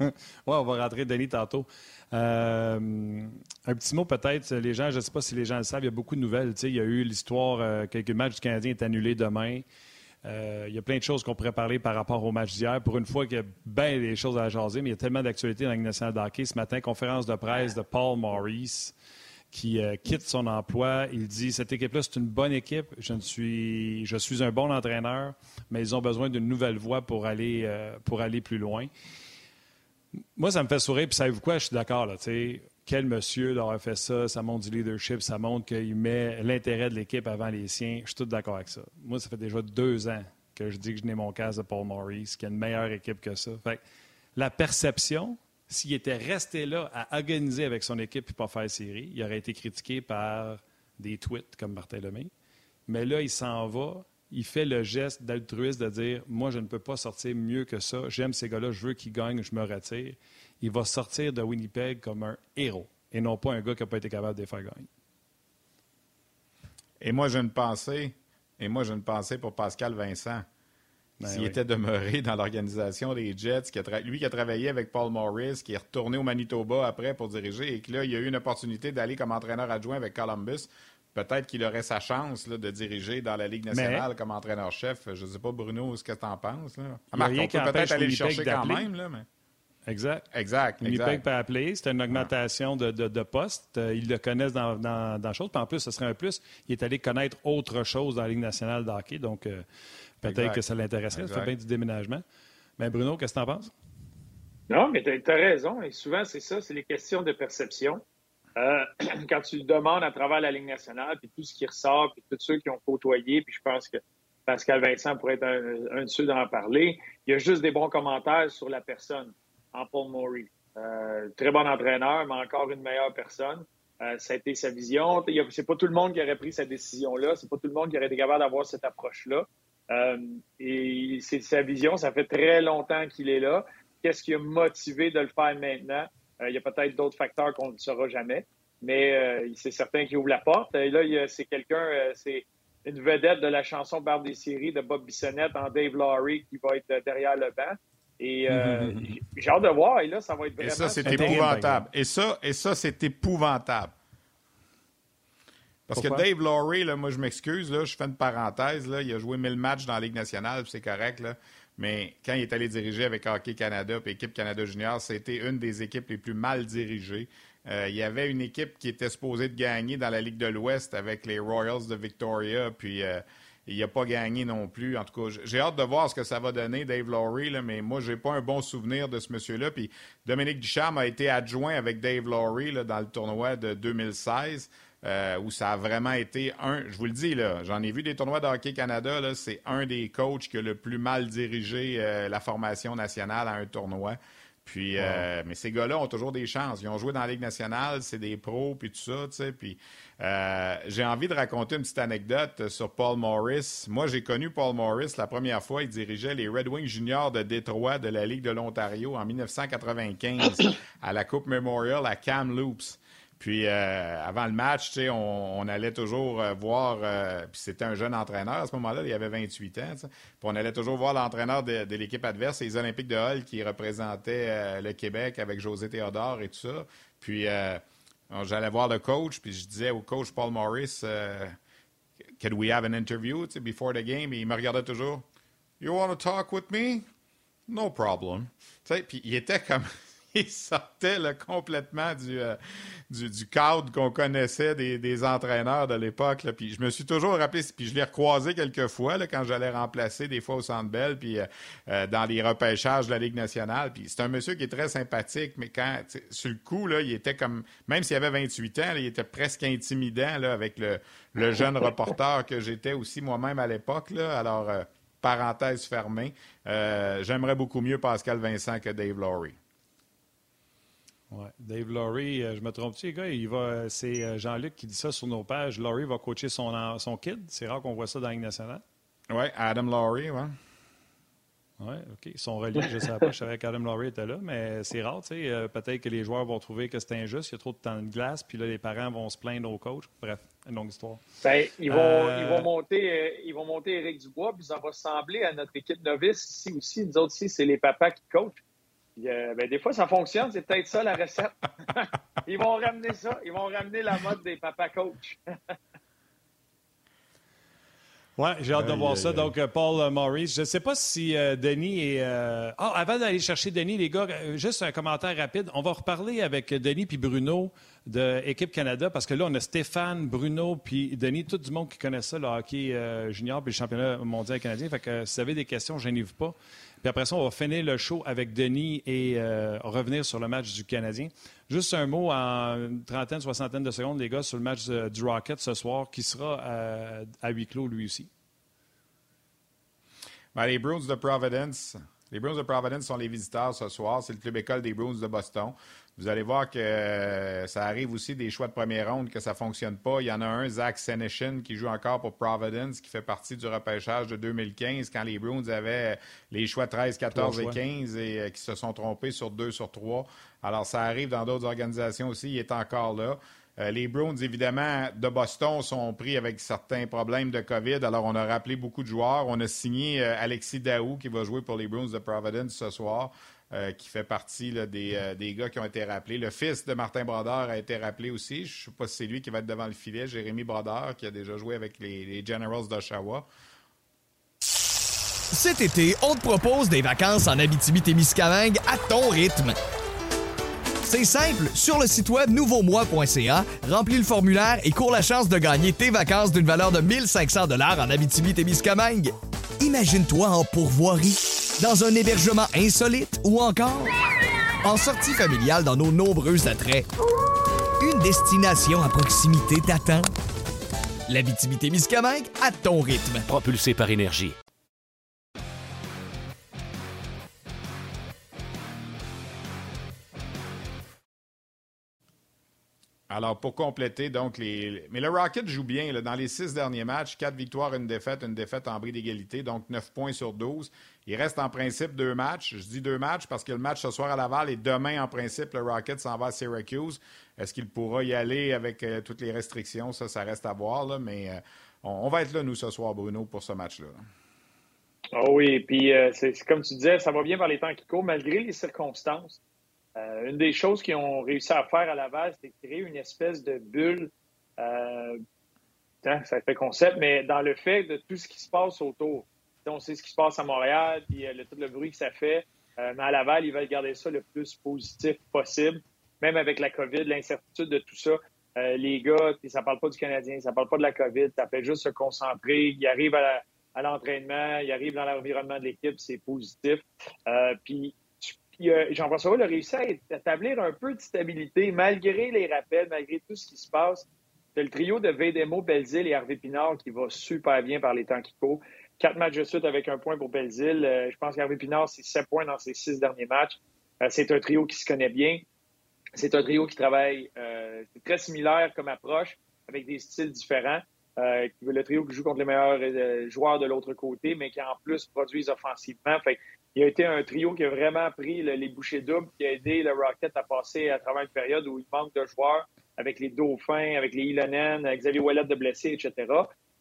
(laughs) on va rentrer Denis tantôt. Euh, un petit mot peut-être, les gens, je ne sais pas si les gens le savent, il y a beaucoup de nouvelles. il y a eu l'histoire euh, que le match du Canadien est annulé demain. Euh, il y a plein de choses qu'on pourrait parler par rapport au match d'hier. Pour une fois qu'il y a bien des choses à jaser, mais il y a tellement d'actualités dans la nationale d'hockey. Ce matin, conférence de presse de Paul Maurice qui quitte son emploi. Il dit Cette équipe-là, c'est une bonne équipe. Je, suis, je suis un bon entraîneur, mais ils ont besoin d'une nouvelle voie pour aller, pour aller plus loin. Moi, ça me fait sourire, puis savez-vous quoi? Je suis d'accord, là, quel monsieur d'avoir fait ça, ça montre du leadership, ça montre qu'il met l'intérêt de l'équipe avant les siens. Je suis tout d'accord avec ça. Moi, ça fait déjà deux ans que je dis que je n'ai mon cas de Paul Maurice, qui a une meilleure équipe que ça. Fait la perception, s'il était resté là à organiser avec son équipe et pas faire série, il aurait été critiqué par des tweets comme Martin Lemay. Mais là, il s'en va, il fait le geste d'altruiste de dire Moi, je ne peux pas sortir mieux que ça. J'aime ces gars-là, je veux qu'ils gagnent, je me retire. Il va sortir de Winnipeg comme un héros et non pas un gars qui n'a pas été capable de les faire gagner. Et moi, j'ai une pensée. Et moi, j'ai une pensée pour Pascal Vincent. Ben S'il était demeuré dans l'organisation des Jets, qui lui qui a travaillé avec Paul Morris, qui est retourné au Manitoba après pour diriger, et que là, il a eu une opportunité d'aller comme entraîneur adjoint avec Columbus, peut-être qu'il aurait sa chance de diriger dans la Ligue nationale comme entraîneur-chef. Je ne sais pas, Bruno, ce que tu en penses. Là? on peut peut-être aller le chercher quand même. Là, mais... Exact. Exact. Winnipeg peut appeler. C'est une augmentation de, de, poste. Euh, ils le connaissent dans, dans, dans chose. Puis en plus, ce serait un plus. Il est allé connaître autre chose dans la Ligue nationale de hockey. Donc, euh, peut-être que ça l'intéresserait. Ça fait bien du déménagement. Mais Bruno, qu'est-ce que tu en penses? Non, mais tu as, raison. Et souvent, c'est ça. C'est les questions de perception. Euh, (clears throat) quand tu demandes à travers la Ligue nationale, puis tout ce qui ressort, puis tous ceux qui ont côtoyé, puis je pense que Pascal Vincent pourrait être un, de ceux d'en parler, il y a juste des bons commentaires sur la personne en Paul Maury. Euh, très bon entraîneur, mais encore une meilleure personne. Euh, ça a été sa vision. C'est pas tout le monde qui aurait pris cette décision-là. C'est pas tout le monde qui aurait été capable d'avoir cette approche-là. et c'est sa vision. Ça fait très longtemps qu'il est là. Qu'est-ce qui a motivé de le faire maintenant? Euh, il y a peut-être d'autres facteurs qu'on ne saura jamais, mais euh, c'est certain qu'il ouvre la porte. Et là, c'est quelqu'un, euh, c'est une vedette de la chanson Barbe des séries de Bob Bissonnette en Dave Laurie qui va être derrière le banc. Et j'ai hâte de voir. Et là, ça va être vraiment. Et ça, c'est épouvantable. Et ça, et ça c'est épouvantable. Parce que Dave Laurie, là, moi, je m'excuse, là, je fais une parenthèse. Là, il a joué 1000 matchs dans la Ligue nationale, c'est correct. Là. Mais quand il est allé diriger avec Hockey Canada et Équipe Canada Junior, c'était une des équipes les plus mal dirigées. Euh, il y avait une équipe qui était supposée de gagner dans la Ligue de l'Ouest avec les Royals de Victoria, puis euh, il n'a pas gagné non plus. En tout cas, j'ai hâte de voir ce que ça va donner, Dave Laurie, mais moi, j'ai pas un bon souvenir de ce monsieur-là. Puis Dominique Ducharme a été adjoint avec Dave Laurie dans le tournoi de 2016. Euh, où ça a vraiment été un. Je vous le dis, là, j'en ai vu des tournois de Hockey Canada, c'est un des coachs qui a le plus mal dirigé euh, la formation nationale à un tournoi. Puis, euh, mais ces gars-là ont toujours des chances. Ils ont joué dans la Ligue nationale, c'est des pros, puis tout ça, tu sais. Puis, j'ai envie de raconter une petite anecdote sur Paul Morris. Moi, j'ai connu Paul Morris la première fois. Il dirigeait les Red Wings juniors de Détroit de la Ligue de l'Ontario en 1995 (coughs) à la Coupe Memorial à Kamloops. Puis euh, avant le match, on, on allait toujours euh, voir, euh, puis c'était un jeune entraîneur à ce moment-là, il avait 28 ans, puis on allait toujours voir l'entraîneur de, l'équipe adverse, les Olympiques de Hull qui représentaient le Québec avec José Théodore et tout ça. Puis j'allais voir le coach, puis je disais au coach Paul Morris, Could we have an interview before the game? Et il me regardait toujours. You want to talk with me? No problem. Puis il était comme (laughs) il sortait complètement euh, du, du, cadre qu'on connaissait des, entraîneurs de l'époque. Puis je me suis toujours rappelé, puis je l'ai recroisé quelques fois là, quand j'allais remplacer des fois au Centre Bell, puis euh, euh, dans les repêchages de la Ligue nationale. Puis c'est un monsieur qui est très sympathique, mais quand sur le coup, là, il était comme, même s'il avait 28 ans, il était presque intimidant là, avec le, le jeune reporter que j'étais aussi moi-même à l'époque. Alors, parenthèse fermée, j'aimerais beaucoup mieux Pascal Vincent que Dave Laurie. Ouais. Dave Laurie, euh, je me trompe-tu, gars? Il va, c'est euh, Jean-Luc qui dit ça sur nos pages. Laurie va coacher son, son kid. C'est rare qu'on voit ça dans la Ligue nationale. Oui, Adam Laurie, oui. Oui, OK. Ils sont reliés. Je ne savais pas, je savais qu'Adam Laurie était là, mais c'est rare, tu sais. Euh, peut-être que les joueurs vont trouver que c'est injuste, il y a trop de temps de glace, puis là, les parents vont se plaindre au coach. Bref, une longue histoire. Ben, ils, vont, ils, vont monter, ils vont monter Éric Dubois, puis ça va ressembler à notre équipe novice ici aussi. Nous autres, ici, c'est les papas qui coachent. Euh, ben, des fois, ça fonctionne. C'est peut-être ça la recette. (laughs) ils vont ramener ça. Ils vont ramener la mode des papa coach. (laughs) Oui, j'ai hâte de voir ça. Donc, euh, Paul euh, Maurice, je ne sais pas si Denis est. Ah, avant d'aller chercher Denis, les gars, juste un commentaire rapide. On va reparler avec Denis puis Bruno de Équipe Canada parce que là, on a Stéphane, Bruno puis Denis, tout du monde qui connaît ça, le hockey junior puis le championnat mondial canadien. Fait que si vous avez des questions, je n'y pas. Puis après ça, on va finir le show avec Denis et euh, revenir sur le match du Canadien. Juste un mot en une trentaine, soixantaine de secondes, les gars, sur le match du Rocket ce soir, qui sera euh, à huis clos lui aussi. Ben, les Bruins de Providence. Les Bruins de Providence sont les visiteurs ce soir. C'est le club école des Bruins de Boston. Vous allez voir que euh, ça arrive aussi des choix de première ronde que ça ne fonctionne pas. Il y en a un, Zach Seneshin, qui joue encore pour Providence, qui fait partie du repêchage de 2015 quand les Bruins avaient les choix 13, 14 et 15 et euh, qui se sont trompés sur 2 sur 3. Alors, ça arrive dans d'autres organisations aussi. Il est encore là. Euh, les Bruins, évidemment, de Boston sont pris avec certains problèmes de COVID. Alors, on a rappelé beaucoup de joueurs. On a signé Alexis Daou qui va jouer pour les Bruins de Providence ce soir. Euh, qui fait partie euh, des, gars qui ont été rappelés. Le fils de Martin Brodeur a été rappelé aussi. Je ne sais pas si c'est lui qui va être devant le filet. Jérémy Brodeur, qui a déjà joué avec les, Generals d'Oshawa. Cet été, on te propose des vacances en Abitibi-Témiscamingue à ton rythme. C'est simple, sur le site web nouveaumois.ca, remplis le formulaire et cours la chance de gagner tes vacances d'une valeur de 1500 dollars en Abitibi-Témiscamingue. Imagine-toi en pourvoirie dans un hébergement insolite ou encore en sortie familiale dans nos nombreux attraits. Une destination à proximité t'attend. La vitimité miscamingue à ton rythme. Propulsé par énergie. Alors, pour compléter, donc, les. Mais le Rocket joue bien. Dans les six derniers matchs, quatre victoires, une défaite, une défaite en bris d'égalité, donc neuf points sur 12. Il reste en principe deux matchs. Je dis deux matchs parce que le match ce soir à Laval et demain, en principe, le Rocket s'en va à Syracuse. Est-ce qu'il pourra y aller avec euh, toutes les restrictions? Ça, ça reste à voir, là, mais euh, on, va être là, nous, ce soir, Bruno, pour ce match-là. Oh oui, puis euh, c'est comme tu disais, ça va bien par les temps qui courent, malgré les circonstances. Euh, une des choses qu'ils ont réussi à faire à Laval, c'est créer une espèce de bulle. Euh, ça fait concept, mais dans le fait de tout ce qui se passe autour. On sait ce qui se passe à Montréal, puis euh, tout le bruit que ça fait. mais à Laval, ils veulent garder ça le plus positif possible, même avec la COVID, l'incertitude de tout ça. les gars, ça parle pas du Canadien, ça parle pas de la COVID, ça fait juste se concentrer. Ils arrivent à l'entraînement, ils arrivent dans l'environnement de l'équipe, c'est positif. puis Jean-François a réussi à établir un peu de stabilité malgré les rappels, malgré tout ce qui se passe. C'est le trio de Vedemo, Belzile et Hervé Pinard qui va super bien par les temps qui courent. Quatre matchs de suite avec un point pour Belzile. Euh, je pense qu'Hervé Pinard, c'est sept points dans ses six derniers matchs. Euh, c'est un trio qui se connaît bien. C'est un trio qui travaille euh, très similaire comme approche, avec des styles différents. le trio qui joue contre les meilleurs joueurs de l'autre côté, mais qui en plus produisent offensivement. Il a été un trio qui a vraiment pris les bouchées doubles, qui a aidé le Rocket à passer à travers une période où il manque de joueurs avec les Dauphins, avec les Ilonen, Xavier Wallet de blessés, etc.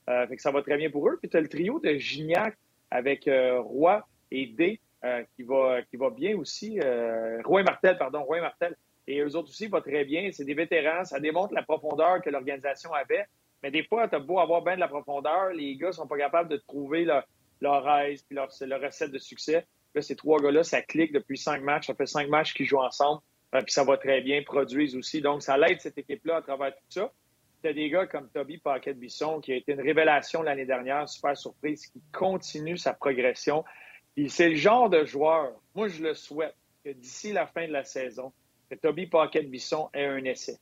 Euh, fait que ça va très bien pour eux. Puis tu as le trio de Gignac avec euh, Roy et D euh, qui, va, qui va bien aussi. Euh, Roy Martel, pardon, Roy Martel. Et eux autres aussi vont très bien. C'est des vétérans. Ça démontre la profondeur que l'organisation avait. Mais des fois, tu as beau avoir bien de la profondeur, les gars sont pas capables de trouver leur, leur aise puis leur, leur recette de succès. Ces trois gars-là, ça clique depuis cinq matchs. Ça fait cinq matchs qu'ils jouent ensemble. Euh, puis ça va très bien, produisent aussi. Donc, ça l'aide cette équipe-là à travers tout ça. Tu as des gars comme Toby Paquette-Bisson, qui a été une révélation l'année dernière, super surprise, qui continue sa progression. Puis c'est le genre de joueur, moi, je le souhaite, que d'ici la fin de la saison, que Toby Paquette-Bisson ait un essai.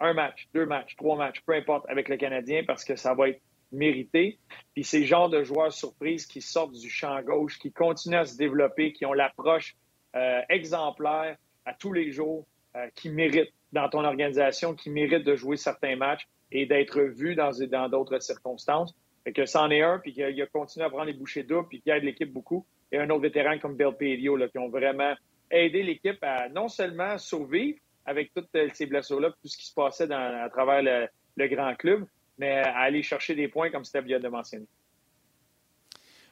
Un match, deux matchs, trois matchs, peu importe, avec le Canadien, parce que ça va être mérité. Puis ces genres de joueurs surprises qui sortent du champ gauche, qui continuent à se développer, qui ont l'approche euh, exemplaire à tous les jours, euh, qui méritent dans ton organisation, qui méritent de jouer certains matchs et d'être vus dans d'autres circonstances. Fait que c'en est un, puis qu'il a continué à prendre les bouchées doubles, puis qui aide l'équipe beaucoup. Et un autre vétéran comme Bill Pedio, qui ont vraiment aidé l'équipe à non seulement survivre avec toutes ces blessures-là, tout ce qui se passait à travers le grand club, mais à aller chercher des points comme Steph vient de mentionner.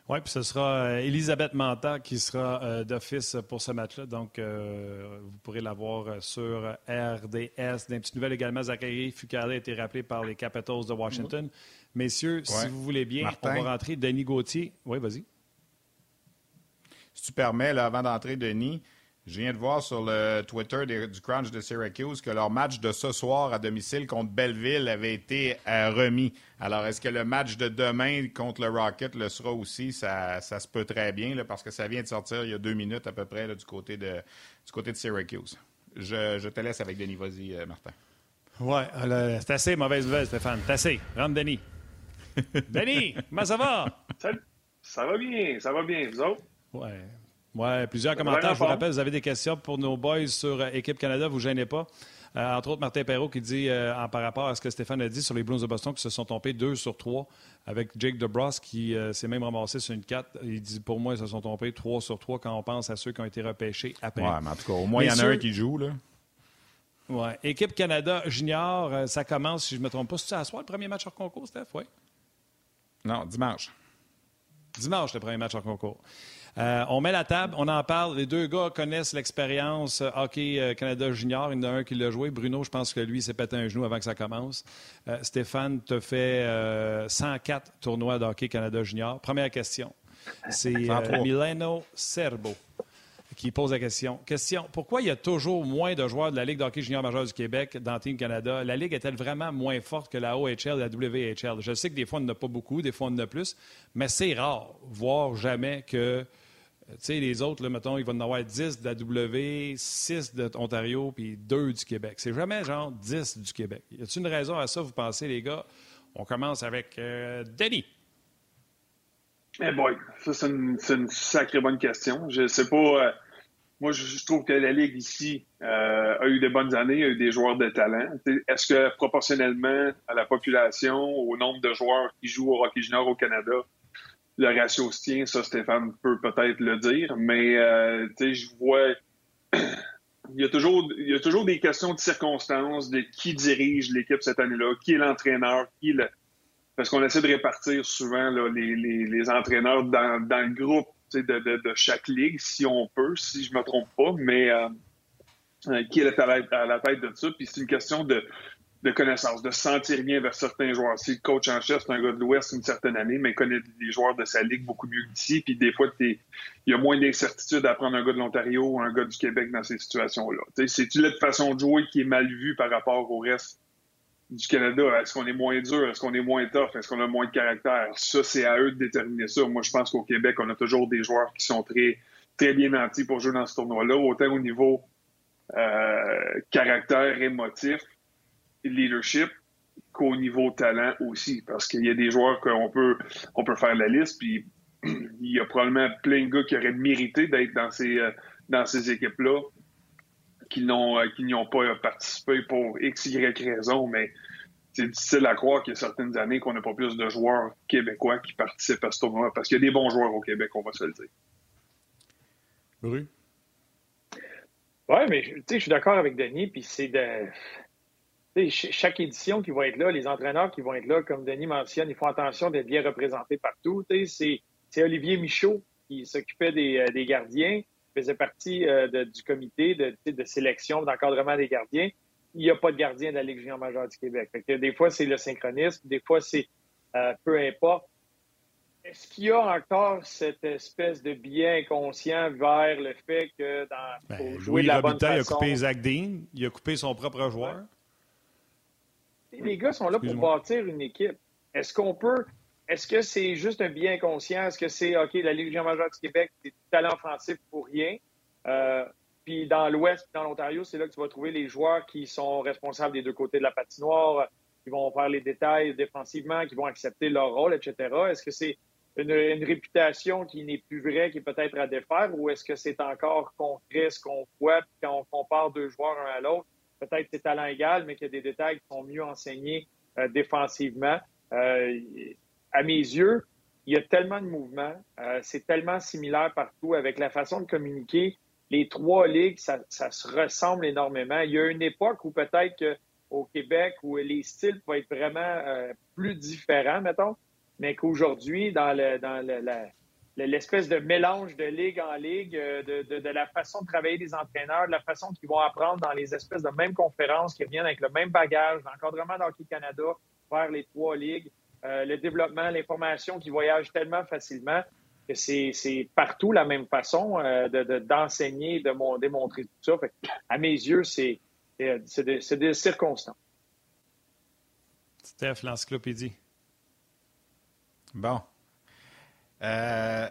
Oui, puis ce sera euh, Elisabeth Manta qui sera euh, d'office pour ce match-là. Donc, euh, vous pourrez la voir sur RDS. D'une petite nouvelle également, Zachary Fucale a été rappelé par les Capitals de Washington. Messieurs, si vous voulez bien, on va rentrer. Denis Gauthier. Oui, vas-y. Si tu permets, avant d'entrer, Denis, je viens de voir sur le Twitter du Crunch de Syracuse que leur match de ce soir à domicile contre Belleville avait été euh, remis. Alors, est-ce que le match de demain contre le Rocket le sera aussi? Ça, se peut très bien, parce que ça vient de sortir il y a deux minutes à peu près du, côté de, du côté de Syracuse. Je, te laisse avec Denis. Vas-y, euh, Martin. Ouais, c'est assez mauvaise nouvelle, Stéphane. C'est assez. Rentre, Denis. (laughs) Denis, comment ça va? Ça, va bien, ça va bien, vous autres? Ouais. Oui, plusieurs commentaires. Je vous rappelle, vous avez des questions pour nos boys sur euh, Équipe Canada, vous gênez pas. Euh, entre autres, Martin Perrault qui dit, euh, en par rapport à ce que Stéphane a dit sur les Blues de Boston, qui se sont trompés 2 sur 3, avec Jake DeBrus qui s'est même ramassé sur une 4. Il dit, pour moi, ils se sont trompés 3 sur 3 quand on pense à ceux qui ont été repêchés après. Oui, mais en tout cas, au moins, il y en a un qui joue, là. Oui. Équipe Canada junior, ça commence, si je ne me trompe pas, c'est à soir le premier match hors concours, Steph? Oui. Non, dimanche. Dimanche, le premier match hors concours. Euh, on met la table, on en parle. Les deux gars connaissent l'expérience euh, Hockey euh, Canada Junior. Il y en a un qui l'a joué. Bruno, je pense que lui s'est pété un genou avant que ça commence. Stéphane te fait 104 tournois de Hockey Canada Junior. Première question. C'est Mileno Serbo qui pose la question. Question, pourquoi il y a toujours moins de joueurs de la Ligue de hockey junior majeur du Québec dans Team Canada? La Ligue est-elle vraiment moins forte que la OHL et la WHL? Je sais que des fois, on n'en a pas beaucoup, des fois, on en a plus, mais c'est rare, voire jamais que tu sais, les autres, là, mettons, ils vont en avoir 10 de la W, 6 de l'Ontario, puis 2 du Québec. C'est jamais genre 10 du Québec. Y a-t-il une raison à ça, vous pensez, les gars? On commence avec euh, Denis. Eh boy, ça, c'est une, sacrée bonne question. Je sais pas. Euh, moi, je, trouve que la Ligue ici euh, a eu des bonnes années, a eu des joueurs de talent. Est-ce que proportionnellement à la population, au nombre de joueurs qui jouent au hockey junior au Canada, le ratio se tient, ça Stéphane peut peut-être le dire, mais euh, je vois (clears throat) il y a toujours il y a toujours des questions de circonstances de qui dirige l'équipe cette année-là, qui est l'entraîneur, qui est le parce qu'on essaie de répartir souvent les, les, entraîneurs dans, dans le groupe de, de, de, chaque ligue, si on peut, si je me trompe pas, mais euh, euh, qui est à la, à la tête de ça. Puis c'est une question de, de connaissances, de se sentir bien vers certains joueurs. Si le coach en chef, c'est un gars de l'Ouest une certaine année, mais il connaît les joueurs de sa ligue beaucoup mieux qu'ici, puis des fois, il y a moins d'incertitude à prendre un gars de l'Ontario ou un gars du Québec dans ces situations-là. C'est-tu la façon de jouer qui est mal vue par rapport au reste du Canada? Est-ce qu'on est moins dur? Est-ce qu'on est moins tough? Est-ce qu'on a moins de caractère? Ça, c'est à eux de déterminer ça. Moi, je pense qu'au Québec, on a toujours des joueurs qui sont très, très bien nantis pour jouer dans ce tournoi-là, autant au niveau euh, caractère émotif leadership qu'au niveau talent aussi. Parce qu'il y a des joueurs qu'on peut, on peut faire la liste, puis (clears throat) il y a probablement plein de gars qui auraient mérité d'être dans ces, euh, dans ces équipes-là, qui n'ont euh, qui n'y ont pas participé pour X, Y raison, mais c'est difficile à croire qu'il y a certaines années qu'on n'a pas plus de joueurs québécois qui participent à ce tournoi, parce qu'il y a des bons joueurs au Québec, on va se le dire. Oui. Oui, mais je suis d'accord avec Denis, puis c'est de chaque édition qui va être là, les entraîneurs qui vont être là, comme Denis mentionne, ils font attention d'être bien représentés partout. C'est Olivier Michaud qui s'occupait des, euh, des, gardiens, faisait partie euh, du comité de, de sélection, d'encadrement des gardiens. Il n'y a pas de gardien de la Ligue junior majeure du Québec. des fois, c'est le synchronisme, des fois, c'est euh, peu importe. Est-ce qu'il y a encore cette espèce de bien inconscient vers le fait que dans ben, jouer de la bonne façon... il a coupé Zach Dean, il a coupé son propre joueur les gars sont là pour bâtir une équipe. Est-ce qu'on peut. Est-ce que c'est juste un bien conscient? Est-ce que c'est OK, la Ligue majeure du Québec, c'est du talent offensif pour rien? Euh, puis dans l'Ouest, dans l'Ontario, c'est là que tu vas trouver les joueurs qui sont responsables des deux côtés de la patinoire, qui vont faire les détails défensivement, qui vont accepter leur rôle, etc. Est-ce que c'est une, réputation qui n'est plus vraie, qui est peut-être à défaire, ou est-ce que c'est encore concret ce qu'on voit, quand on compare deux joueurs un à l'autre? Peut-être c'est talent égal, mais qu'il y a des détails qui sont mieux enseignés euh, défensivement. Euh, à mes yeux, il y a tellement de mouvements, euh, c'est tellement similaire partout avec la façon de communiquer. Les trois ligues, ça, se ressemble énormément. Il y a une époque où peut-être qu'au Québec, où les styles vont être vraiment plus différents, mettons, mais qu'aujourd'hui, dans, le, dans le, l'espèce de mélange de ligue en ligue, euh, de, la façon de travailler des entraîneurs, de la façon qu'ils vont apprendre dans les espèces de mêmes conférences qui reviennent avec le même bagage, l'encadrement d'Hockey Canada vers les trois ligues, euh, le développement, l'information qui voyage tellement facilement que c'est partout la même façon euh, d'enseigner, de, de, démontrer tout ça. à mes yeux, c'est des, des circonstances. Steph, l'encyclopédie. Bon. Euh,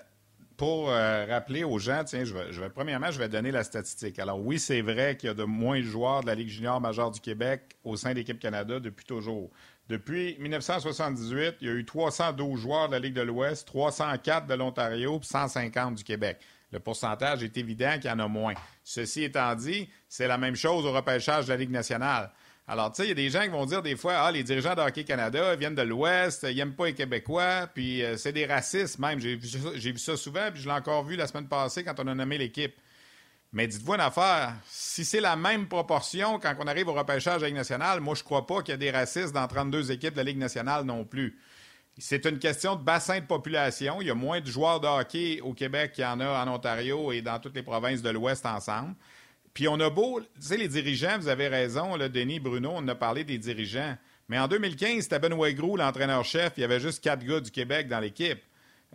pour euh, rappeler aux gens, tiens, je vais, premièrement, je vais donner la statistique. Alors oui, c'est vrai qu'il y a de moins de joueurs de la Ligue junior majeure du Québec au sein de l'équipe Canada depuis toujours. Depuis 1978, il y a eu 312 joueurs de la Ligue de l'Ouest, 304 de l'Ontario, 150 du Québec. Le pourcentage est évident qu'il y en a moins. Ceci étant dit, c'est la même chose au repêchage de la Ligue nationale. Alors, tu sais, il y a des gens qui vont dire des fois, ah, les dirigeants de Hockey Canada viennent de l'Ouest, ils n'aiment pas les Québécois, puis euh, c'est des racistes même. J'ai vu, ça souvent, puis je l'ai encore vu la semaine passée quand on a nommé l'équipe. Mais dites-vous une affaire, si c'est la même proportion quand on arrive au repêchage de la Ligue nationale, moi, je crois pas qu'il y a des racistes dans 32 équipes de la Ligue nationale non plus. C'est une question de bassin de population. Il y a moins de joueurs de hockey au Québec qu'il y en a en Ontario et dans toutes les provinces de l'Ouest ensemble. Puis on a beau, tu sais, les dirigeants, vous avez raison, Denis, Bruno, on a parlé des dirigeants. Mais en 2015, c'était Benoît Gros, l'entraîneur-chef. Il y avait juste quatre gars du Québec dans l'équipe.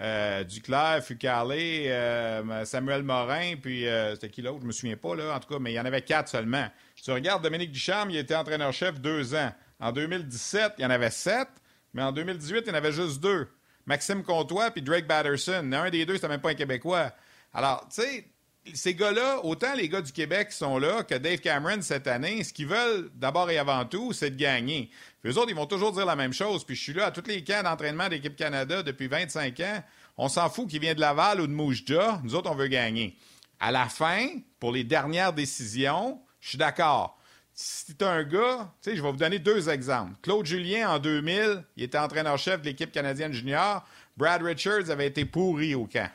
Euh, Duclair, Fucalé, euh, Samuel Morin, puis euh, c'était qui l'autre? Je me souviens pas, là, en tout cas, mais il y en avait quatre seulement. tu regardes Dominique Ducharme, il était entraîneur-chef deux ans. En 2017, il y en avait sept, mais en 2018, il y en avait juste deux. Maxime Comtois puis Drake Batterson. Un des deux, c'était même pas un Québécois. Alors, tu sais, ces gars-là, autant les gars du Québec sont là que Dave Cameron cette année, ce qu'ils veulent d'abord et avant tout, c'est de gagner. Puis eux autres, ils vont toujours dire la même chose. Puis je suis là à tous les camps d'entraînement d'équipe Canada depuis 25 ans. On s'en fout qu'il vient de Laval ou de Moujda. Nous autres, on veut gagner. À la fin, pour les dernières décisions, je suis d'accord. Si tu un gars, tu sais, je vais vous donner deux exemples. Claude Julien, en 2000, il était entraîneur-chef de l'équipe canadienne junior. Brad Richards avait été pourri au camp.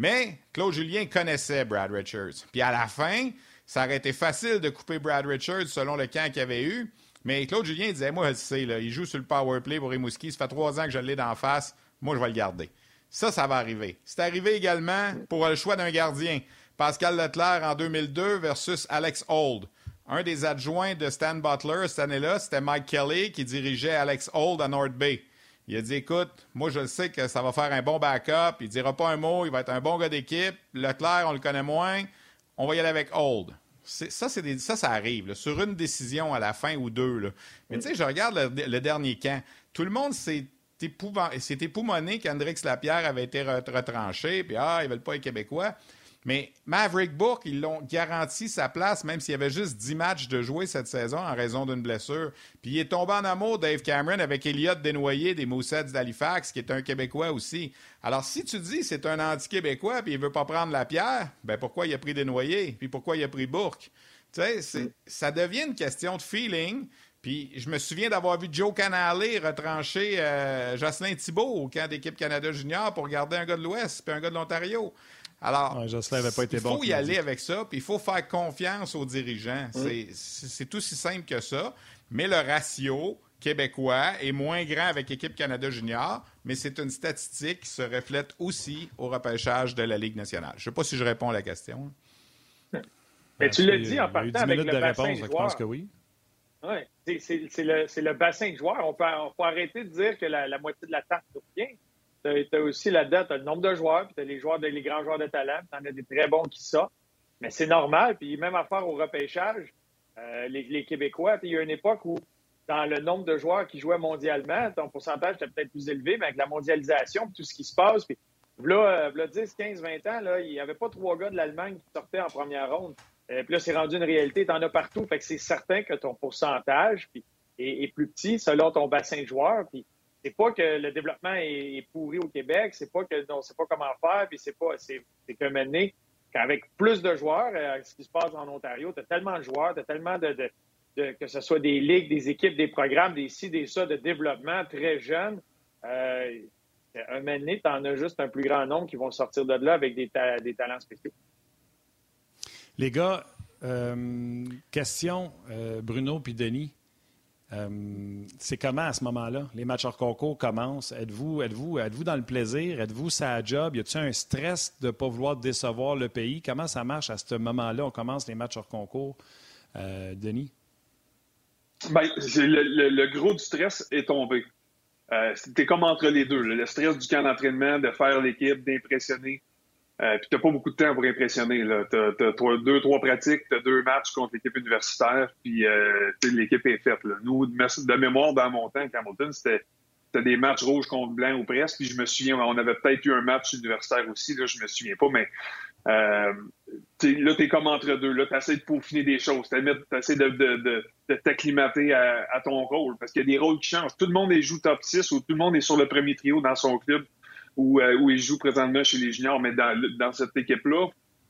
Mais Claude Julien connaissait Brad Richards. Puis à la fin, ça aurait été facile de couper Brad Richards selon le camp qu'il avait eu. Mais Claude Julien disait Moi, je sais, il joue sur le power play pour Rimouski. Ça fait trois ans que je l'ai d'en face. Moi, je vais le garder. Ça, ça va arriver. C'est arrivé également pour le choix d'un gardien. Pascal Leclerc en 2002 versus Alex Old. Un des adjoints de Stan Butler cette année-là, c'était Mike Kelly qui dirigeait Alex Old à North Bay. Il a dit écoute, moi je le sais que ça va faire un bon backup. Il dira pas un mot, il va être un bon gars d'équipe. Leclerc, on le connaît moins. On va y aller avec Old. Ça, ça, arrive. Sur une décision à la fin ou deux. Mais tu sais, je regarde le, dernier camp. Tout le monde s'est époumonné qu'Andrix Lapierre avait été retranché. Puis, ah, ils veulent pas les Québécois. Mais Maverick Book, ils l'ont garanti sa place, même s'il y avait juste 10 matchs de jouer cette saison en raison d'une blessure. Puis il est tombé en amour, Dave Cameron, avec Elliott Desnoyers des Moussets d'Halifax, qui est un Québécois aussi. Alors, si tu dis c'est un anti-Québécois puis il veut pas prendre la pierre, ben pourquoi il a pris Desnoyers? Puis pourquoi il a pris Bourque? Tu sais, ça devient une question de feeling. Puis je me souviens d'avoir vu Joe Canale retrancher euh, Jocelyn Thibault au camp d'équipe Canada Junior pour garder un gars de l'Ouest puis un gars de l'Ontario. Alors, il faut y aller avec ça, puis il faut faire confiance aux dirigeants. C'est tout si simple que ça. Mais le ratio québécois est moins grand avec l'équipe Canada Junior, mais c'est une statistique qui se reflète aussi au repêchage de la Ligue nationale. Je ne sais pas si je réponds à la question. Mais tu l'as dit en partant avec le bassin réponse, Je pense que oui. Oui, c'est le, bassin de joueurs. On peut, arrêter de dire que la, moitié de la tarte bien tu as, aussi là-dedans, tu as le nombre de joueurs, puis tu as les joueurs, les grands joueurs de talent, tu en as des très bons qui sortent. Mais c'est normal, puis même affaire au repêchage, euh, les, Québécois, il y a une époque où, dans le nombre de joueurs qui jouaient mondialement, ton pourcentage était peut-être plus élevé, mais avec la mondialisation, tout ce qui se passe, puis là, là 10, 15, 20 ans, là, il n'y avait pas trois gars de l'Allemagne qui sortaient en première ronde. Euh, puis là, c'est rendu une réalité, tu en as partout. Fait que c'est certain que ton pourcentage puis, est, est, plus petit selon ton bassin de joueurs. Puis c'est pas que le développement est, pourri au Québec, c'est pas que on sait pas comment faire, puis c'est pas c'est qu'un moment qu'avec plus de joueurs, euh, ce qui se passe en Ontario, tu as tellement de joueurs, tu as tellement de, que ce soit des ligues, des équipes, des programmes, des ci, des ça, de développement très jeunes. Euh, un moment donné, tu en as juste un plus grand nombre qui vont sortir de là avec des, des talents spéciaux. Les gars, euh, question, Bruno puis Denis. Euh, c'est comment à ce moment-là? Les matchs hors concours commencent. Êtes-vous êtes êtes dans le plaisir? Êtes-vous ça job? Y a-t-il un stress de ne pas vouloir décevoir le pays? Comment ça marche à ce moment-là? On commence les matchs hors concours. Euh, Denis? Le, le, gros du stress est tombé. Euh, C'était comme entre les deux. Le stress du camp d'entraînement, de faire l'équipe, d'impressionner. Euh, puis t'as pas beaucoup de temps pour impressionner. Tu as, deux, trois pratiques, t'as deux matchs contre l'équipe universitaire, puis euh, l'équipe est faite. Là. Nous, de mémoire, dans mon temps, Hamilton, c'était des matchs rouges contre blanc ou presque. Puis je me souviens, on avait peut-être eu un match universitaire aussi, là, je me souviens pas, mais euh, là, tu es comme entre deux. Là, tu essaies de peaufiner des choses. Tu essaies de, de, de, de t'acclimater à, à, ton rôle. Parce qu'il y a des rôles qui changent. Tout le monde joue top 6 ou tout le monde est sur le premier trio dans son club où, euh, où il joue présentement chez les juniors. Mais dans, cette équipe-là,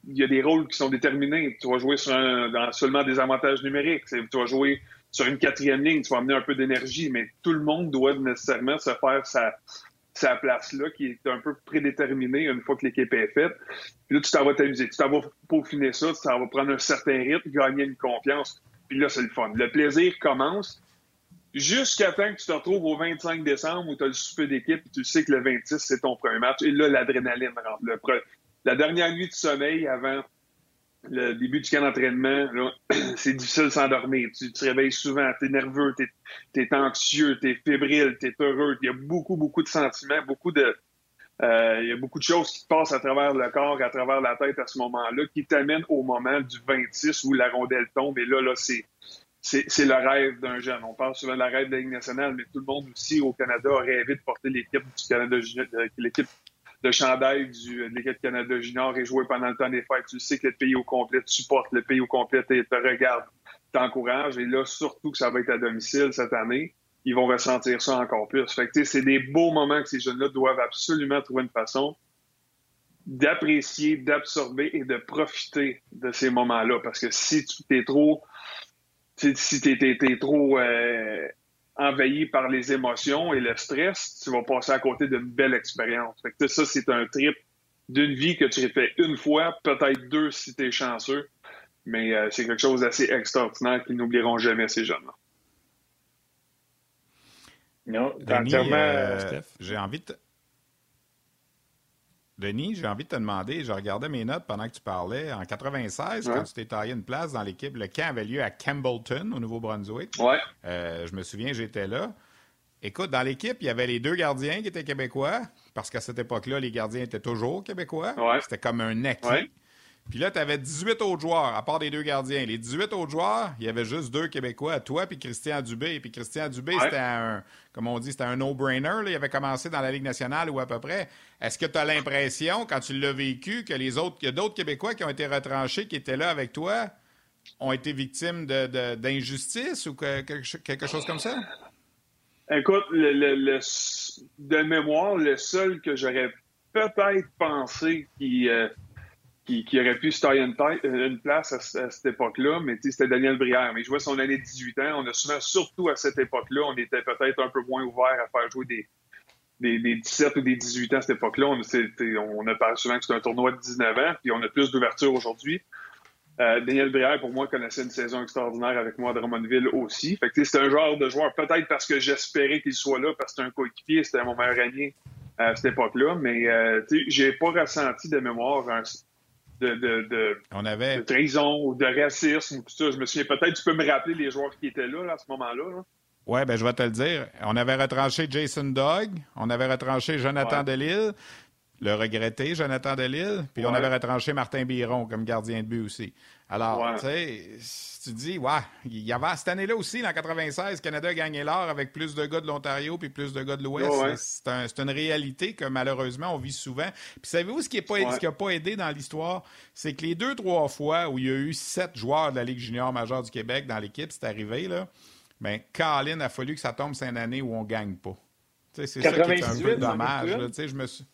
il y a des rôles qui sont déterminés. Tu vas jouer sur dans seulement des avantages numériques. Tu vas jouer sur une quatrième ligne, tu vas amener un peu d'énergie, mais tout le monde doit nécessairement se faire sa, sa place-là, qui est un peu prédéterminée une fois que l'équipe est faite. Puis là, tu t'en vas t'amuser. Tu t'en vas peaufiner ça, tu t'en vas prendre un certain rythme, gagner une confiance. Puis là, c'est le fun. Le plaisir commence jusqu'à temps que tu te retrouves au 25 décembre où tu as le souper d'équipe et tu sais que le 26, c'est ton premier match. Et là, l'adrénaline rentre. Le la dernière nuit de sommeil avant le début du camp d'entraînement, (clears throat) c'est difficile de s'endormir. Tu, te réveilles souvent, tu es nerveux, tu es, anxieux, tu es fébrile, tu es heureux. Il y a beaucoup, beaucoup de sentiments, beaucoup de. Euh, il y a beaucoup de choses qui te passent à travers le corps, à travers la tête à ce moment-là, qui t'amènent au moment du 26 où la rondelle tombe. Et là, là, c'est. C'est le rêve d'un jeune. On parle souvent de la rêve de la nationale, mais tout le monde aussi au Canada a rêvé de porter l'équipe du Canada, euh, l'équipe le chandail du, de l'équipe Canada Junior est joué pendant le temps des fêtes. Tu sais que le pays au complet te supporte, le pays au complet te, regarde, t'encourage. Et là, surtout que ça va être à domicile cette année, ils vont ressentir ça encore plus. Fait que c'est des beaux moments que ces jeunes-là doivent absolument trouver une façon d'apprécier, d'absorber et de profiter de ces moments-là. Parce que si tu t'es trop si t'es es, trop euh, envahi par les émotions et le stress, tu vas passer à côté d'une belle expérience. Fait que ça, c'est un trip d'une vie que tu fait une fois, peut-être deux si tu es chanceux, mais euh, c'est quelque chose d'assez extraordinaire qu'ils n'oublieront jamais ces jeunes-là. Non, euh, j'ai envie de Denis, j'ai envie de te demander, je regardais mes notes pendant que tu parlais. En 96, quand tu t'es taillé une place dans l'équipe, le camp avait lieu à Campbellton, au Nouveau-Brunswick. Ouais. Euh, je me souviens, j'étais là. Écoute, dans l'équipe, il y avait les deux gardiens qui étaient québécois, parce qu'à cette époque-là, les gardiens étaient toujours québécois. Ouais. C'était comme un acquis. Puis là, tu avais 18 autres joueurs, à part des deux gardiens. Les 18 autres joueurs, il y avait juste deux Québécois, toi puis Christian Dubé. Puis Christian Dubé, c'était un, comme on dit, c'était un no-brainer. Il avait commencé dans la Ligue nationale ou à peu près. Est-ce que tu as l'impression, quand tu l'as vécu, que les autres, qu'il y a d'autres Québécois qui ont été retranchés, qui étaient là avec toi, ont été victimes d'injustice ou quelque chose comme ça? Écoute, de mémoire, le seul que j'aurais peut-être pensé qui, euh, qui, aurait pu se tailler une, place à, cette époque-là, mais c'était Daniel Brière. Mais il jouait son année de 18 ans. On a souvent, surtout à cette époque-là, on était peut-être un peu moins ouvert à faire jouer des, des, 17 ou des 18 ans à cette époque-là. On, a parlé souvent que c'était un tournoi de 19 ans, puis on a plus d'ouverture aujourd'hui. Euh, Daniel Brière, pour moi, connaissait une saison extraordinaire avec moi à Drummondville aussi. Fait c'était un genre de joueur, peut-être parce que j'espérais qu'il soit là, parce que c'était un coéquipier, c'était mon meilleur ami à cette époque-là, mais euh, j'ai pas ressenti de mémoire un, de, de, On avait... trahison ou de racisme ou tout ça. Je me souviens peut-être, tu peux me rappeler les joueurs qui étaient là, à ce moment-là. Oui, ben je vais te le dire. On avait retranché Jason Dogg, on avait retranché Jonathan Delille, le regretté Jonathan Delille, puis on avait retranché Martin Biron comme gardien de but aussi. Alors, tu sais, tu dis, ouais, il y avait cette année-là aussi, en 96, Canada a gagné l'or avec plus de gars de l'Ontario puis plus de gars de l'Ouest. C'est une réalité que malheureusement on vit souvent. Puis savez-vous ce qui n'a pas aidé dans l'histoire, c'est que les deux trois fois où il y a eu sept joueurs de la Ligue junior majeure du Québec dans l'équipe, c'est arrivé là. Ben, Colin a fallu que ça tombe cette année où on gagne pas. C'est ça qui est un peu dommage. je me suis...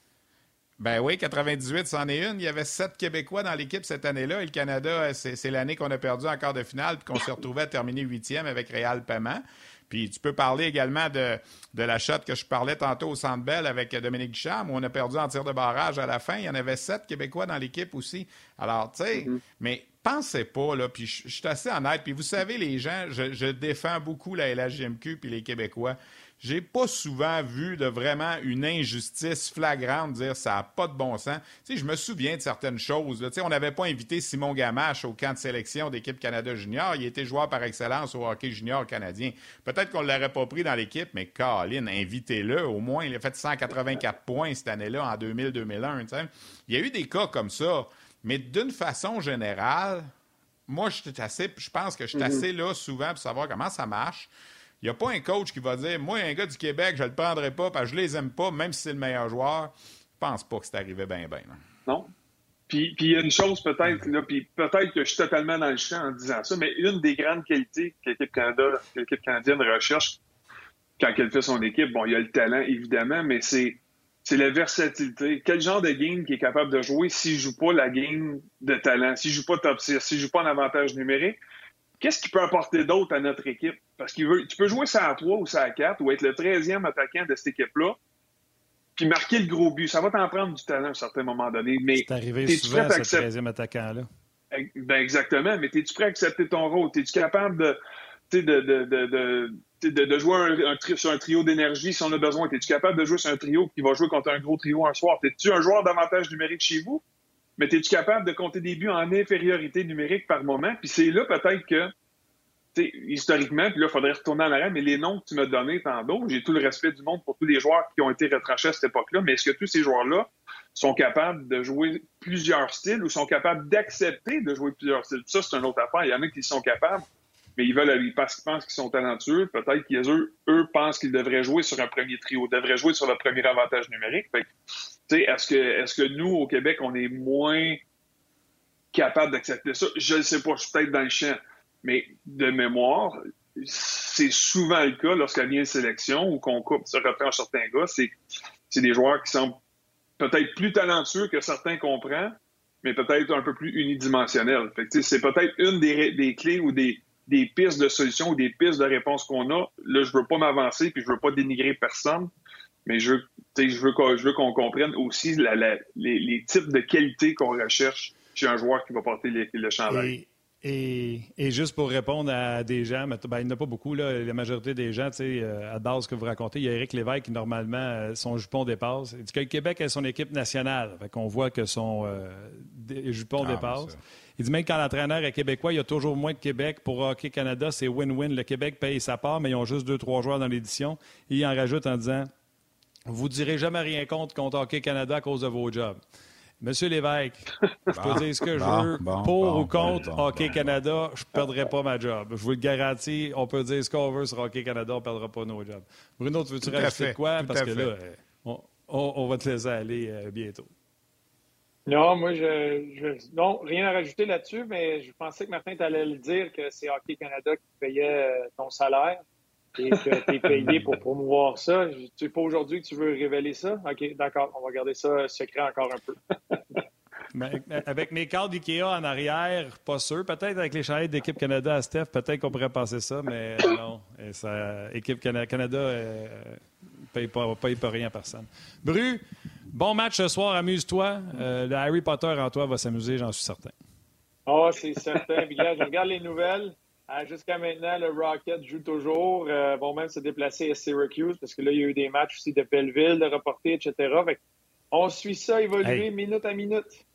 Ben oui, 98, c'en est une. Il y avait sept Québécois dans l'équipe cette année-là. Et le Canada, c'est l'année qu'on a perdu en quart de finale puis qu'on s'est retrouvé à terminer huitième avec Réal Paiement. Puis tu peux parler également de, de la shot que je parlais tantôt au Centre Bell avec Dominique Duchamp, où on a perdu en tir de barrage à la fin. Il y en avait sept Québécois dans l'équipe aussi. Alors, tu sais, mm-hmm. mais pensais pas, là, puis je, suis assez honnête, puis vous savez, les gens, je, je défends beaucoup la LHGMQ puis les Québécois j'ai pas souvent vu de vraiment une injustice flagrante dire ça n'a pas de bon sens. Tu je me souviens de certaines choses. On n'avait pas invité Simon Gamache au camp de sélection d'équipe Canada Junior. Il était joueur par excellence au hockey junior canadien. Peut-être qu'on ne l'aurait pas pris dans l'équipe, mais Colin, invitez-le. Au moins, il a fait 184 points cette année-là en 2000-2001. Il y a eu des cas comme ça. Mais d'une façon générale, moi, je pense que je suis mm-hmm. assez là souvent pour savoir comment ça marche. Il n'y a pas un coach qui va dire Moi, un gars du Québec, je ne le prendrai pas parce que je les aime pas, même si c'est le meilleur joueur. Je pense pas que c'est arrivé bien, bien. Non. Puis il y a une chose peut-être, là, puis peut-être que je suis totalement dans le champ en disant ça, mais une des grandes qualités que l'équipe Canada, canadienne recherche quand elle fait son équipe, bon, il y a le talent évidemment, mais c'est c'est la versatilité. Quel genre de game qui est capable de jouer s'il ne joue pas la game de talent, s'il ne joue pas top 6, s'il joue pas en avantage numérique, qu'est-ce qu'il peut apporter d'autre à notre équipe? Parce qu'il veut, tu peux jouer ça à 3 ou ça à 4 ou être le 13e attaquant de cette équipe-là, puis marquer le gros but. Ça va t'en prendre du talent à un certain moment donné. Mais c'est arrivé souvent, ce 13e attaquant-là. Ben exactement, mais es-tu prêt à accepter ton rôle? Es-tu capable de, de, de, de, de, jouer un, sur un trio d'énergie si on a besoin? Es-tu capable de jouer sur un trio qui va jouer contre un gros trio un soir? Es-tu un joueur d'avantage numérique chez vous? Mais es-tu capable de compter des buts en infériorité numérique par moment? Puis c'est là peut-être que, historiquement, puis là, il faudrait retourner en arrière, mais les noms que tu m'as donnés tantôt, j'ai tout le respect du monde pour tous les joueurs qui ont été retranchés à cette époque-là, mais est-ce que tous ces joueurs-là sont capables de jouer plusieurs styles ou sont capables d'accepter de jouer plusieurs styles? Ça, c'est une autre affaire. Il y en a qui sont capables, mais ils veulent parce qu'ils pensent qu'ils sont talentueux. Peut-être qu'eux, eux pensent qu'ils devraient jouer sur un premier trio, devraient jouer sur le premier avantage numérique. Est-ce que, est-ce que nous, au Québec, on est moins capable d'accepter ça? Je ne sais pas, je suis peut-être dans le champ. Mais de mémoire, c'est souvent le cas lorsqu'il vient une sélection ou qu'on coupe, se reprend certains gars, c'est, c'est des joueurs qui sont peut-être plus talentueux que certains comprennent, mais peut-être un peu plus unidimensionnels. c'est peut-être une des, des clés ou des, des pistes de solutions ou des pistes de réponses qu'on a. Là, je veux pas m'avancer puis je veux pas dénigrer personne, mais je veux, je veux, je veux qu'on comprenne aussi les, types de qualités qu'on recherche chez un joueur qui va porter le chandail. Et, et, juste pour répondre à des gens, ben, il n'y en a pas beaucoup, là, la majorité des gens, euh, à base que vous racontez, il y a Éric Lévesque qui, normalement, euh, son jupon dépasse. Il dit que le Québec a son équipe nationale. Fait qu'on voit que son euh, jupon ah, dépasse. Il dit même quand l'entraîneur est québécois, il y a toujours moins de Québec. Pour Hockey Canada, c'est win-win. Le Québec paye sa part, mais ils ont juste deux, trois joueurs dans l'édition. Et il en rajoute en disant Vous ne direz jamais rien contre contre Hockey Canada à cause de vos jobs. Monsieur Lévesque, je peux dire ce que je (laughs) veux. pour ou contre Hockey Canada, je ne perdrai pas ma job. Je vous le garantis, on peut dire ce qu'on veut sur Hockey Canada, on ne perdra pas nos jobs. Bruno, tu veux-tu rajouter quoi? Parce que là, on, va te laisser aller euh, bientôt. Non, moi, je, non, rien à rajouter là-dessus, mais je pensais que Martin, tu allais le dire que c'est Hockey Canada qui payait euh, ton salaire et que tu es payé pour promouvoir ça. C'est pas aujourd'hui que tu veux révéler ça? OK, d'accord, on va garder ça secret encore un peu. (laughs) avec mes cadres d'IKEA en arrière, pas sûr. Peut-être avec les chaînes d'équipe Canada à Steph, peut-être qu'on pourrait passer ça, mais (laughs) non. Et ça, équipe Canada, Canada euh, paye, pas, paye pas rien à personne. Bru, Bon match ce soir, amuse-toi. Euh, le Harry Potter en toi va s'amuser, j'en suis certain. Oh, c'est certain. je regarde les nouvelles. Euh, jusqu'à maintenant, le Rocket joue toujours. Euh, vont même se déplacer à Syracuse parce que là, il y a eu des matchs aussi de Belleville, de reporter, etc. on suit ça évoluer minute à minute.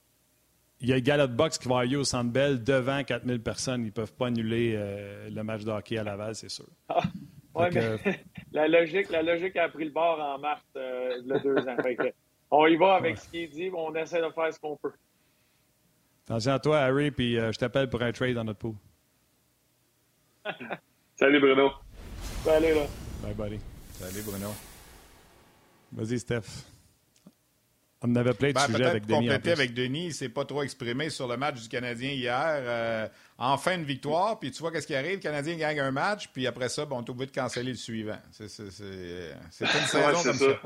Il y a le Galop Box qui va lieu au Centre Bell devant 4000 personnes. Ils ne peuvent pas annuler le match de hockey à Laval, c'est sûr. Ah, mais (laughs) la, logique, la logique a pris le bord en mars y a deux ans. On y va avec ce qui est dit, on essaie de faire ce qu'on peut. Attention à toi, Harry, puis euh, je t'appelle pour un trade dans notre pool. Salut, Bruno. Salut, là. Bye, buddy. Salut, Bruno. Vas-y, Steph. On avait plein de ben, sujets avec Denis. compléter avec Denis, il s'est pas trop exprimé sur le match du Canadien hier. Euh, en fin de victoire, puis tu vois qu'est-ce qui arrive, le Canadien gagne un match, puis après ça, bon, on est obligé de canceller le suivant. C'est une saison comme ça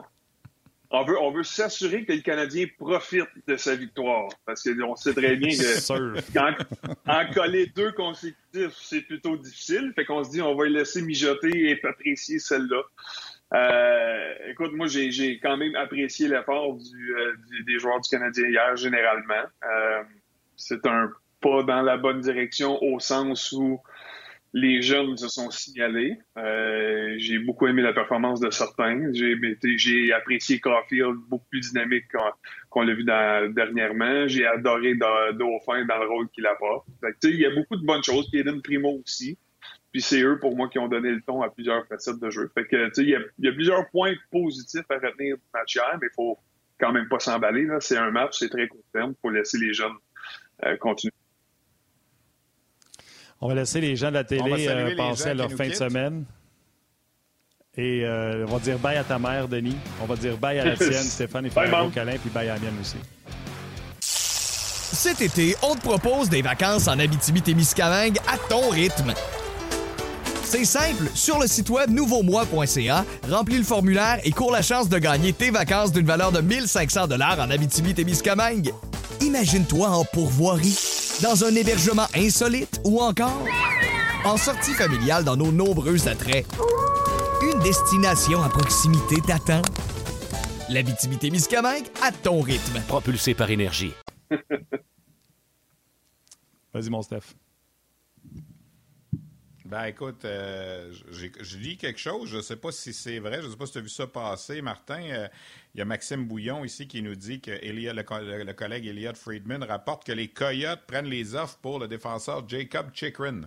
on veut, on veut s'assurer que le Canadien profite de sa victoire. Parce qu'on sait très bien que (laughs) en, coller deux consécutifs, c'est plutôt difficile. Fait qu'on se dit, on va le laisser mijoter et apprécier celle-là. Euh, écoute, moi, j'ai quand même apprécié l'effort euh, du, des joueurs du Canadien hier, généralement. Euh, c'est un pas dans la bonne direction au sens où les jeunes se sont signalés. Euh, j'ai beaucoup aimé la performance de certains. J'ai, j'ai apprécié Caulfield beaucoup plus dynamique qu'on, l'a vu dernièrement. J'ai adoré Dauphin dans le rôle qu'il apporte. Il y a beaucoup de bonnes choses. Kaden Primo aussi. Puis c'est eux, pour moi, qui ont donné le ton à plusieurs facettes de jeu. Fait que, il y, a, y a plusieurs points positifs à retenir du match hier, mais il faut quand même pas s'emballer. C'est un match, c'est très court terme. Il faut laisser les jeunes euh, continuer. On va laisser les gens de la télé euh, passer à leur fin de semaine. Et euh, on va dire bye à ta mère, Denis. On va dire bye à la (laughs) tienne, Stéphane. Il fait un câlin, puis bye à la mienne aussi. Cet été, on te propose des vacances en Abitibi-Témiscamingue à ton rythme. C'est simple, sur le site web nouveaumois.ca, remplis le formulaire et cours la chance de gagner tes vacances d'une valeur de 1500 dollars en Abitibi-Témiscamingue. Imagine-toi en pourvoirie, dans un hébergement insolite ou encore en sortie familiale dans nos nombreux attraits. Une destination à proximité t'attend. L'Abitibi-Témiscamingue à ton rythme. Propulsé par énergie. (laughs) Vas-y, mon Steph. Ben écoute, euh, je lis quelque chose, je ne sais pas si c'est vrai, je ne sais pas si tu as vu ça passer, Martin. Euh, il y a Maxime Bouillon ici qui nous dit que le, collègue Elliot Friedman rapporte que les Coyotes prennent les offres pour le défenseur Jacob Chikrin.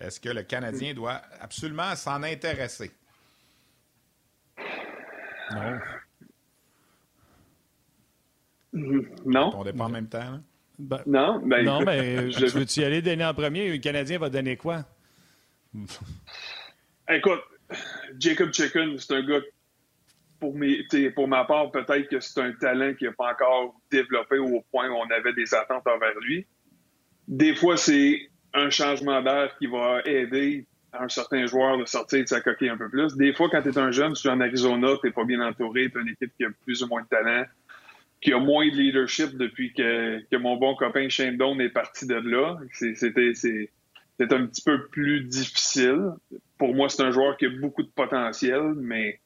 Est-ce que le Canadien doit absolument s'en intéresser? Non. Non. On dépend en même temps. Ben, non, ben, non, mais (laughs) je veux-tu y aller donner en premier? Le Canadien va donner quoi? (laughs) Écoute, Jacob Chicken, c'est un gars, pour, pour ma part, peut-être que c'est un talent qui n'a pas encore développé au point où on avait des attentes envers lui. Des fois, c'est un changement d'air qui va aider un certain joueur de sortir de sa coquille un peu plus. Des fois, quand tu es un jeune, tu es en Arizona, tu n'es pas bien entouré, tu as une équipe qui a plus ou moins de talent, qui a moins de leadership depuis que, que mon bon copain Shane Doan est parti de là. C'était c'est un petit peu plus difficile. Pour moi, c'est un joueur qui a beaucoup de potentiel, mais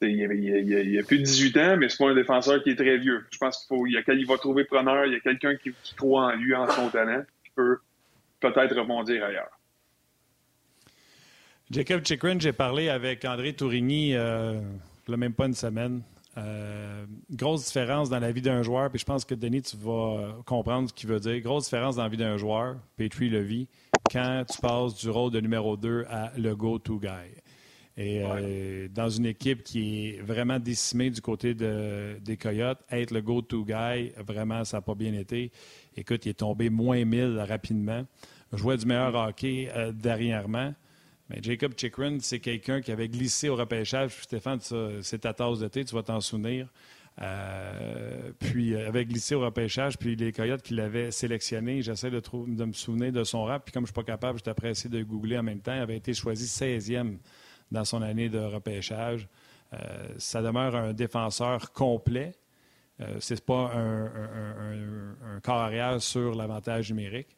il, a, plus de 18 ans, mais c'est pas un défenseur qui est très vieux. Je pense qu'il faut, il, il va trouver preneur, il y a quelqu'un qui, croit en lui, en son talent, qui peut peut-être rebondir ailleurs. Jacob Chikrin, j'ai parlé avec André Tourigny euh, il même pas une semaine. Euh, grosse différence dans la vie d'un joueur, puis je pense que Denis, tu vas comprendre ce qu'il veut dire. Grosse différence dans la vie d'un joueur, Petrie le vit, quand tu passes du rôle de numéro 2 à le go-to guy. Et euh, dans une équipe qui est vraiment décimée du côté de, des Coyotes, être le go-to guy, vraiment, ça n'a pas bien été. Écoute, il est tombé moins 1000 rapidement. Jouait du meilleur hockey euh, dernièrement. Mais Jacob Chikrin, c'est quelqu'un qui avait glissé au repêchage. Stéphane, c'est ta tasse de thé, tu vas t'en souvenir. Euh, puis euh, avait glissé au repêchage, puis les Coyotes qui l'avaient sélectionné, j'essaie de, de, me souvenir de son rap, puis comme je ne suis pas capable, j'étais pressé de googler en même temps, il avait été choisi 16e dans son année de repêchage. Euh, ça demeure un défenseur complet. Euh, Ce n'est pas un, un, sur l'avantage numérique.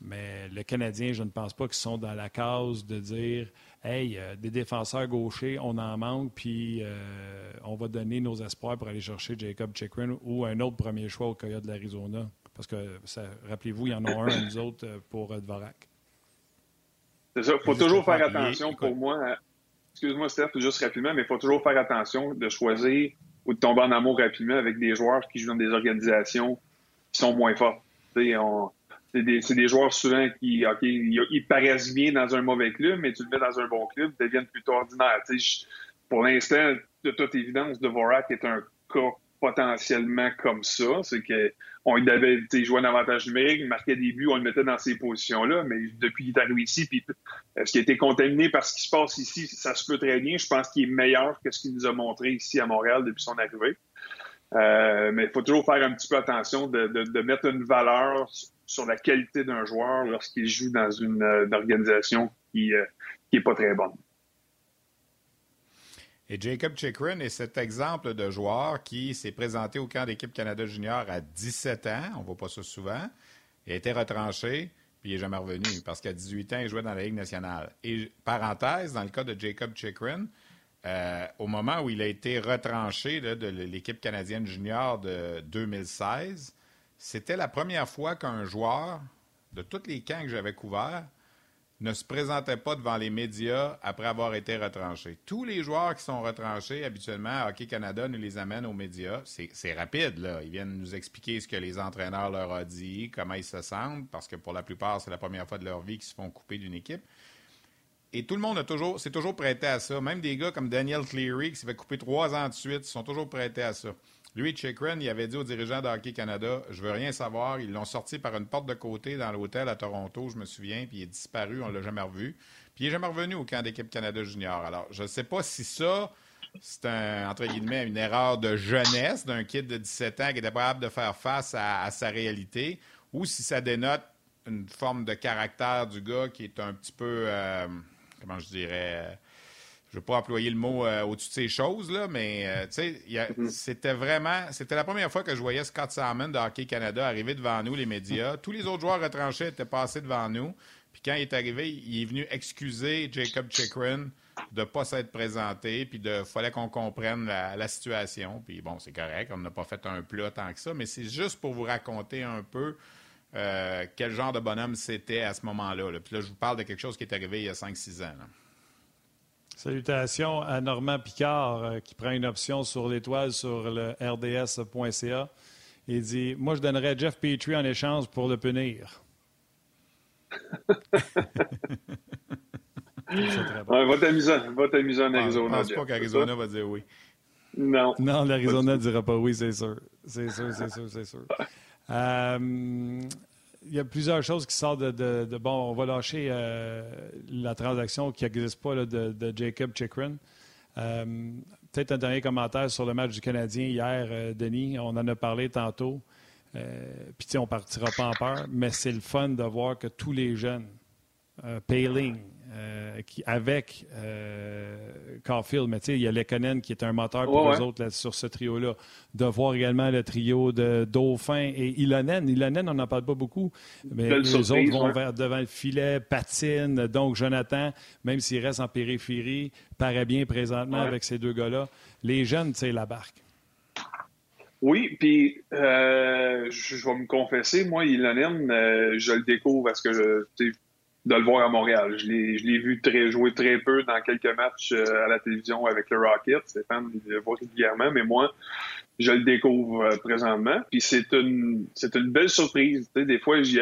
Mais le Canadien, je ne pense pas qu'ils sont dans la case de dire Hey, euh, des défenseurs gauchers, on en manque, puis euh, on va donner nos espoirs pour aller chercher Jacob Chikrin ou un autre premier choix au Coyote de l'Arizona. Parce que, rappelez-vous, il y en a un, nous autres, euh, pour Dvorak. C'est ça. Il faut toujours faire attention pour moi. Excuse-moi, Steph, juste rapidement, mais il faut toujours faire attention de choisir ou de tomber en amour rapidement avec des joueurs qui jouent dans des organisations qui sont moins fortes. On, c'est des, des, joueurs souvent qui, OK, ils, paraissent bien dans un mauvais club, mais tu le mets dans un bon club, ils deviennent plutôt ordinaires. pour l'instant, de toute évidence, Devorak est un cas potentiellement comme ça. C'est qu'on lui avait joué un avantage numérique, il marquait des buts, on le mettait dans ces positions-là, mais depuis qu'il est arrivé ici, puis est-ce qu'il a été contaminé par ce qui se passe ici, ça se peut très bien. Je pense qu'il est meilleur que ce qu'il nous a montré ici à Montréal depuis son arrivée. Euh, mais il faut toujours faire un petit peu attention de, de, de mettre une valeur sur la qualité d'un joueur lorsqu'il joue dans une, euh, organisation qui n'est euh, pas très bonne. Et Jacob Chikrin est cet exemple de joueur qui s'est présenté au camp d'équipe Canada Junior à 17 ans, on ne voit pas ça souvent, il a été retranché, puis il n'est jamais revenu parce qu'à 18 ans, il jouait dans la Ligue nationale. Et parenthèse, dans le cas de Jacob Chikrin, euh, au moment où il a été retranché de l'équipe canadienne junior de 2016, c'était la première fois qu'un joueur de tous les camps que j'avais couverts, ne se présentait pas devant les médias après avoir été retranché. Tous les joueurs qui sont retranchés, habituellement, Hockey Canada nous les amène aux médias. C'est rapide, là. Ils viennent nous expliquer ce que les entraîneurs leur ont dit, comment ils se sentent, parce que pour la plupart, c'est la première fois de leur vie qu'ils se font couper d'une équipe. Et tout le monde toujours, s'est toujours prêté à ça. Même des gars comme Daniel Cleary, qui s'est fait couper trois ans de suite, sont toujours prêtés à ça. Lui, Chikrin, il avait dit aux dirigeants de Hockey Canada Je veux rien savoir. Ils l'ont sorti par une porte de côté dans l'hôtel à Toronto, je me souviens, puis il est disparu, on ne l'a jamais revu. Puis il n'est jamais revenu au camp d'équipe Canada Junior. Alors, je ne sais pas si ça, c'est entre guillemets, une erreur de jeunesse d'un kid de 17 ans qui était capable de faire face à, sa réalité, ou si ça dénote une forme de caractère du gars qui est un petit peu, euh, comment je dirais, je ne veux pas employer le mot euh, au-dessus de ces choses, là, mais euh, mm-hmm. c'était vraiment. C'était la première fois que je voyais Scott Salmon de Hockey Canada arriver devant nous, les médias. Tous les autres joueurs retranchés étaient passés devant nous. Puis quand il est arrivé, il est venu excuser Jacob Chikrin de ne pas s'être présenté, puis de fallait qu'on comprenne la, situation. Puis bon, c'est correct, on n'a pas fait un plat tant que ça, mais c'est juste pour vous raconter un peu euh, quel genre de bonhomme c'était à ce moment-là. Puis là, je vous parle de quelque chose qui est arrivé il y a 5-6 ans. Salutations à Normand Picard euh, qui prend une option sur l'étoile sur le rds.ca. Il dit Moi, je donnerais Jeff Petrie en échange pour le punir. (laughs) bon. va t'amuser. Va t'amuser en Arizona. Je pense pas qu'Arizona va dire oui. Non. Non, l'Arizona ne dira pas oui, c'est sûr. C'est sûr, c'est sûr, c'est sûr. (laughs) Euh, il y a plusieurs choses qui sortent de, bon, on va lâcher euh, la transaction qui n'existe pas de, Jacob Chikrin. Euh, peut-être un dernier commentaire sur le match du Canadien hier, euh, Denis. On en a parlé tantôt. Puis, on partira pas en peur, mais c'est le fun de voir que tous les jeunes, Payling, euh, qui, avec euh, Caulfield, mais tu sais, il y a Lekonen qui est un moteur pour eux autres sur ce trio-là. De voir également le trio de Dauphin et Ilonen. Ilonen, on n'en parle pas beaucoup, mais les autres vont vers, devant le filet, patine. Donc, Jonathan, même s'il reste en périphérie, paraît bien présentement avec ces deux gars-là. Les jeunes, tu sais, la barque. Oui, puis euh, je, vais me confesser, moi, Ilonen, je le découvre parce que je, de le voir à Montréal. Je l'ai vu très, jouer très peu dans quelques matchs euh, à la télévision avec le Rocket. Stéphane le voit régulièrement, mais moi, je le découvre euh, présentement. Puis c'est une c'est une belle surprise. des fois, j'y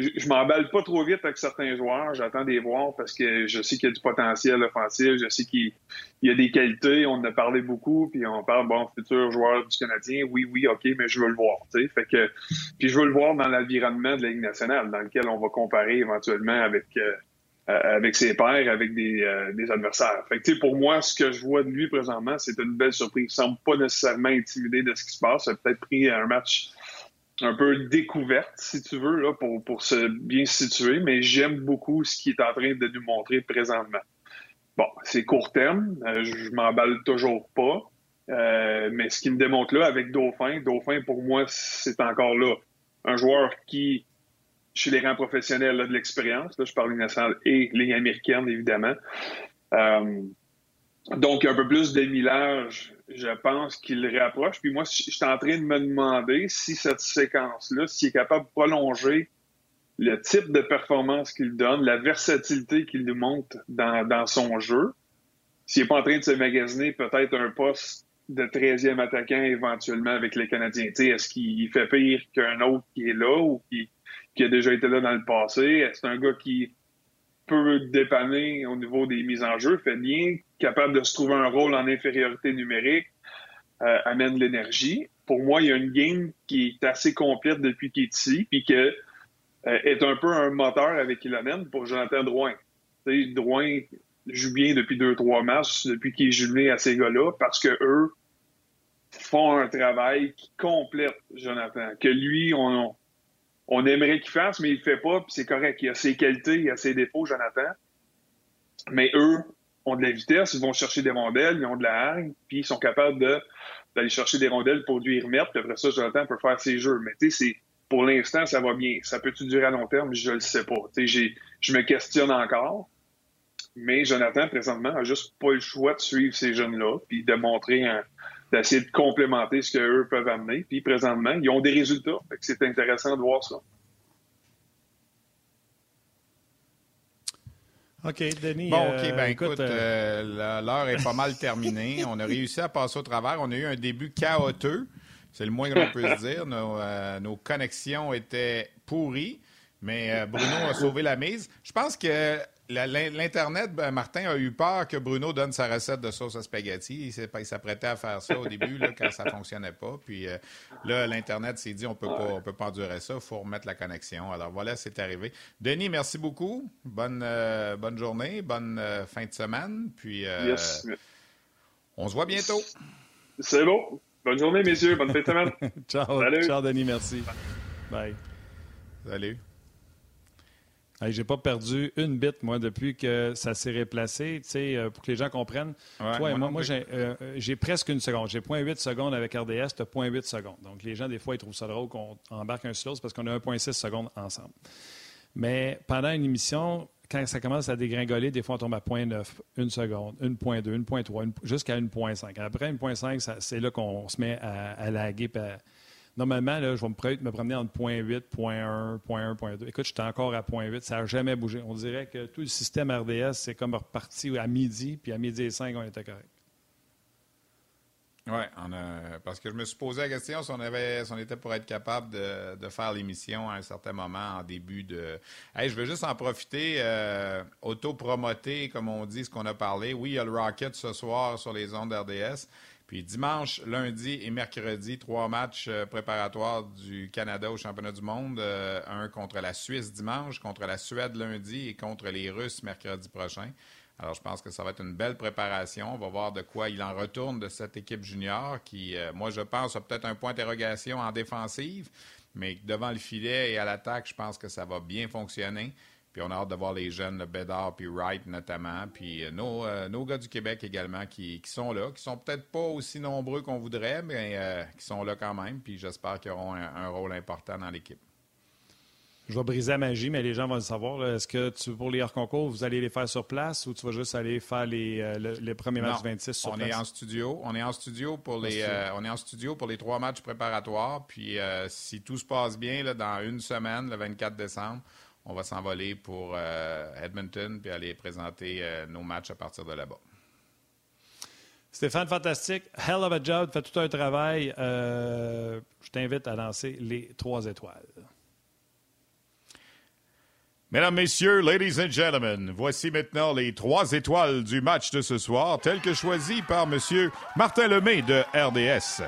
je, m'emballe pas trop vite avec certains joueurs. J'attends des voir parce que je sais qu'il y a du potentiel offensif. Je sais qu'il y a des qualités. On en a parlé beaucoup. Puis on parle, bon, futur joueur du Canadien. Oui, oui, OK, mais je veux le voir. Fait que, puis je veux le voir dans l'environnement de la Ligue nationale, dans lequel on va comparer éventuellement avec, euh, avec ses pairs, avec des, euh, des adversaires. Fait que, pour moi, ce que je vois de lui présentement, c'est une belle surprise. Il semble pas nécessairement intimidé de ce qui se passe. Il a peut-être pris un match un peu découverte, si tu veux, là, pour, pour se bien situer, mais j'aime beaucoup ce qu'il est en train de nous montrer présentement. Bon, c'est court terme, euh, je m'emballe toujours pas, euh, mais ce qu'il me démontre là avec Dauphin, Dauphin pour moi, c'est encore là un joueur qui, chez les rangs professionnels, a de l'expérience, là je parle nationale et ligne américaine évidemment. Euh, donc, un peu plus d'émilage, je pense qu'il rapproche. Puis moi, je suis en train de me demander si cette séquence-là, s'il est capable de prolonger le type de performance qu'il donne, la versatilité qu'il nous montre dans, son jeu, s'il n'est pas en train de se magasiner peut-être un poste de 13e attaquant éventuellement avec les Canadiens. Est-ce qu'il fait pire qu'un autre qui est là ou qui, qui a déjà été là dans le passé? Est-ce un gars qui peut dépanner au niveau des mises en jeu, fait bien, capable de se trouver un rôle en infériorité numérique, euh, amène l'énergie. Pour moi, il y a une game qui est assez complète depuis qu'il est ici, puis qui euh, est un peu un moteur avec Ilonen pour Jonathan Drouin. sais, Drouin joue bien depuis deux, trois matchs, depuis qu'il est jumelé à ces gars-là, parce que eux font un travail qui complète Jonathan. Que lui, on, on aimerait qu'il fasse, mais il le fait pas, puis c'est correct. Il a ses qualités, il a ses défauts, Jonathan. Mais eux ont de la vitesse, ils vont chercher des rondelles, ils ont de la hargne, puis ils sont capables d'aller chercher des rondelles pour lui remettre, puis après ça, Jonathan peut faire ses jeux. Mais tu sais, pour l'instant, ça va bien. Ça peut-tu durer à long terme? Je le sais pas. Je me questionne encore. Mais Jonathan, présentement, a juste pas le choix de suivre ces jeunes-là, puis de montrer d'essayer de complémenter ce qu'eux peuvent amener. Puis présentement, ils ont des résultats. C'est intéressant de voir ça. OK, Denis. Bon, OK, euh, ben écoute, euh, l'heure est pas mal terminée. (laughs) On a réussi à passer au travers. On a eu un début chaotique. C'est le moins que l'on (laughs) peut se dire. Nos, euh, nos, connexions étaient pourries, mais Bruno a sauvé la mise. Je pense que L'Internet, ben, Martin a eu peur que Bruno donne sa recette de sauce à spaghetti. Il s'apprêtait à faire ça au début, là, quand ça ne fonctionnait pas. Puis euh, là, l'Internet s'est dit on peut pas, on peut pas endurer ça, il faut remettre la connexion. Alors voilà, c'est arrivé. Denis, merci beaucoup. Bonne, euh, bonne journée, bonne euh, fin de semaine. Puis on se voit bientôt. C'est bon. Bonne journée, messieurs. Bonne fin de semaine. (laughs) Ciao. Ciao, Denis. Merci. Bye. Salut. Hey, j'ai pas perdu une bite, moi, depuis que ça s'est réplacé. Euh, pour que les gens comprennent, toi et moi, moi, euh, j'ai presque une seconde. J'ai 0.8 secondes avec RDS, tu as 0.8 secondes. Donc, les gens, des fois, ils trouvent ça drôle qu'on embarque un sur parce qu'on a 1.6 secondes ensemble. Mais pendant une émission, quand ça commence à dégringoler, des fois, on tombe à 0.9, une seconde, 1.2, 1.3, jusqu'à 1.5. Après 1.5, c'est là qu'on se met à, à laguer. À, Normalement, là, je vais me, me promener entre 0.8, 0.1, 0.1, 0.2. Écoute, j'étais encore à 0.8. Ça n'a jamais bougé. On dirait que tout le système RDS, c'est comme reparti à midi, puis à midi et 5, on était correct. Oui, parce que je me suis posé la question si on, était pour être capable de, faire l'émission à un certain moment en début de. Je veux juste en profiter, euh, auto-promoter, comme on dit, ce qu'on a parlé. Oui, il y a le Rocket ce soir sur les ondes RDS. Puis dimanche, lundi et mercredi, trois matchs euh, préparatoires du Canada au championnat du monde. Euh, un contre la Suisse dimanche, contre la Suède lundi et contre les Russes mercredi prochain. Alors, je pense que ça va être une belle préparation. On va voir de quoi il en retourne de cette équipe junior qui, euh, moi, je pense, a peut-être un point d'interrogation en défensive, mais devant le filet et à l'attaque, je pense que ça va bien fonctionner. Puis on a hâte de voir les jeunes, le Bédard puis Wright notamment, puis euh, nos, euh, nos, gars du Québec également qui, sont là, qui sont peut-être pas aussi nombreux qu'on voudrait, mais euh, qui sont là quand même. Puis j'espère qu'ils auront un, rôle important dans l'équipe. Je vais briser la magie, mais les gens vont le savoir. Est-ce que tu, pour les hors concours, vous allez les faire sur place ou tu vas juste aller faire les, les premiers matchs 26 sur on place? Est en studio. On est en studio pour les, on est en studio pour les trois matchs préparatoires. Puis si tout se passe bien, là, dans une semaine, le 24 décembre, on va s'envoler pour euh, Edmonton puis aller présenter euh, nos matchs à partir de là-bas. Stéphane, fantastique. Hell of a job. Fais tout un travail. Euh, je t'invite à lancer les trois étoiles. Mesdames, Messieurs, ladies and gentlemen, voici maintenant les trois étoiles du match de ce soir, telles que choisies par M. Martin Lemay de RDS.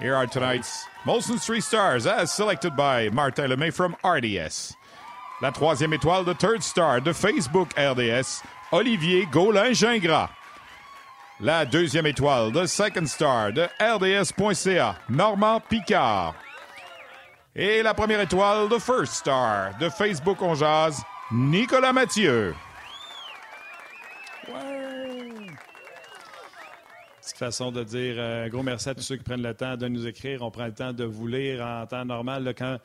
Here are tonight's Molson's three stars, as selected by Martin Lemay from RDS. La troisième étoile de Third Star de Facebook RDS, Olivier Gaulin-Gingras. La deuxième étoile de Second Star de RDS.ca, Normand Picard. Et la première étoile de First Star de Facebook On Jazz, Nicolas Mathieu. Petite façon de dire euh, un gros merci à tous ceux qui prennent le temps de nous écrire. On prend le temps de vous lire en temps normal. quand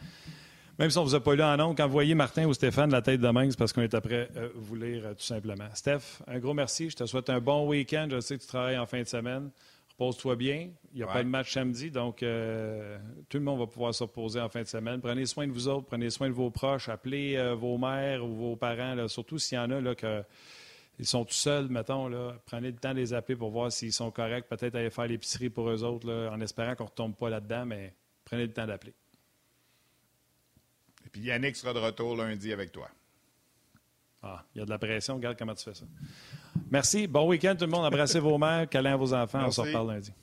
même si on ne vous a pas lu en nom, quand vous voyez Martin ou Stéphane la tête de main, c'est parce qu'on est après euh, vous lire euh, tout simplement. Steph, un gros merci. Je te souhaite un bon week-end. Je sais que tu travailles en fin de semaine. Repose-toi bien. Il n'y a pas de match samedi, donc euh, tout le monde va pouvoir se reposer en fin de semaine. Prenez soin de vous autres, prenez soin de vos proches, appelez vos mères ou vos parents, surtout s'il y en a là, que ils sont tout seuls, mettons, là, prenez le temps de les appeler pour voir s'ils sont corrects, peut-être aller faire l'épicerie pour eux autres, en espérant qu'on ne retombe pas là-dedans, mais prenez le temps d'appeler. Et puis Yannick sera de retour lundi avec toi. Ah, il y a de la pression. Regarde comment tu fais ça. Merci. Bon week-end, tout le monde. Abracez vos mères, câlin vos enfants. On se reparle lundi.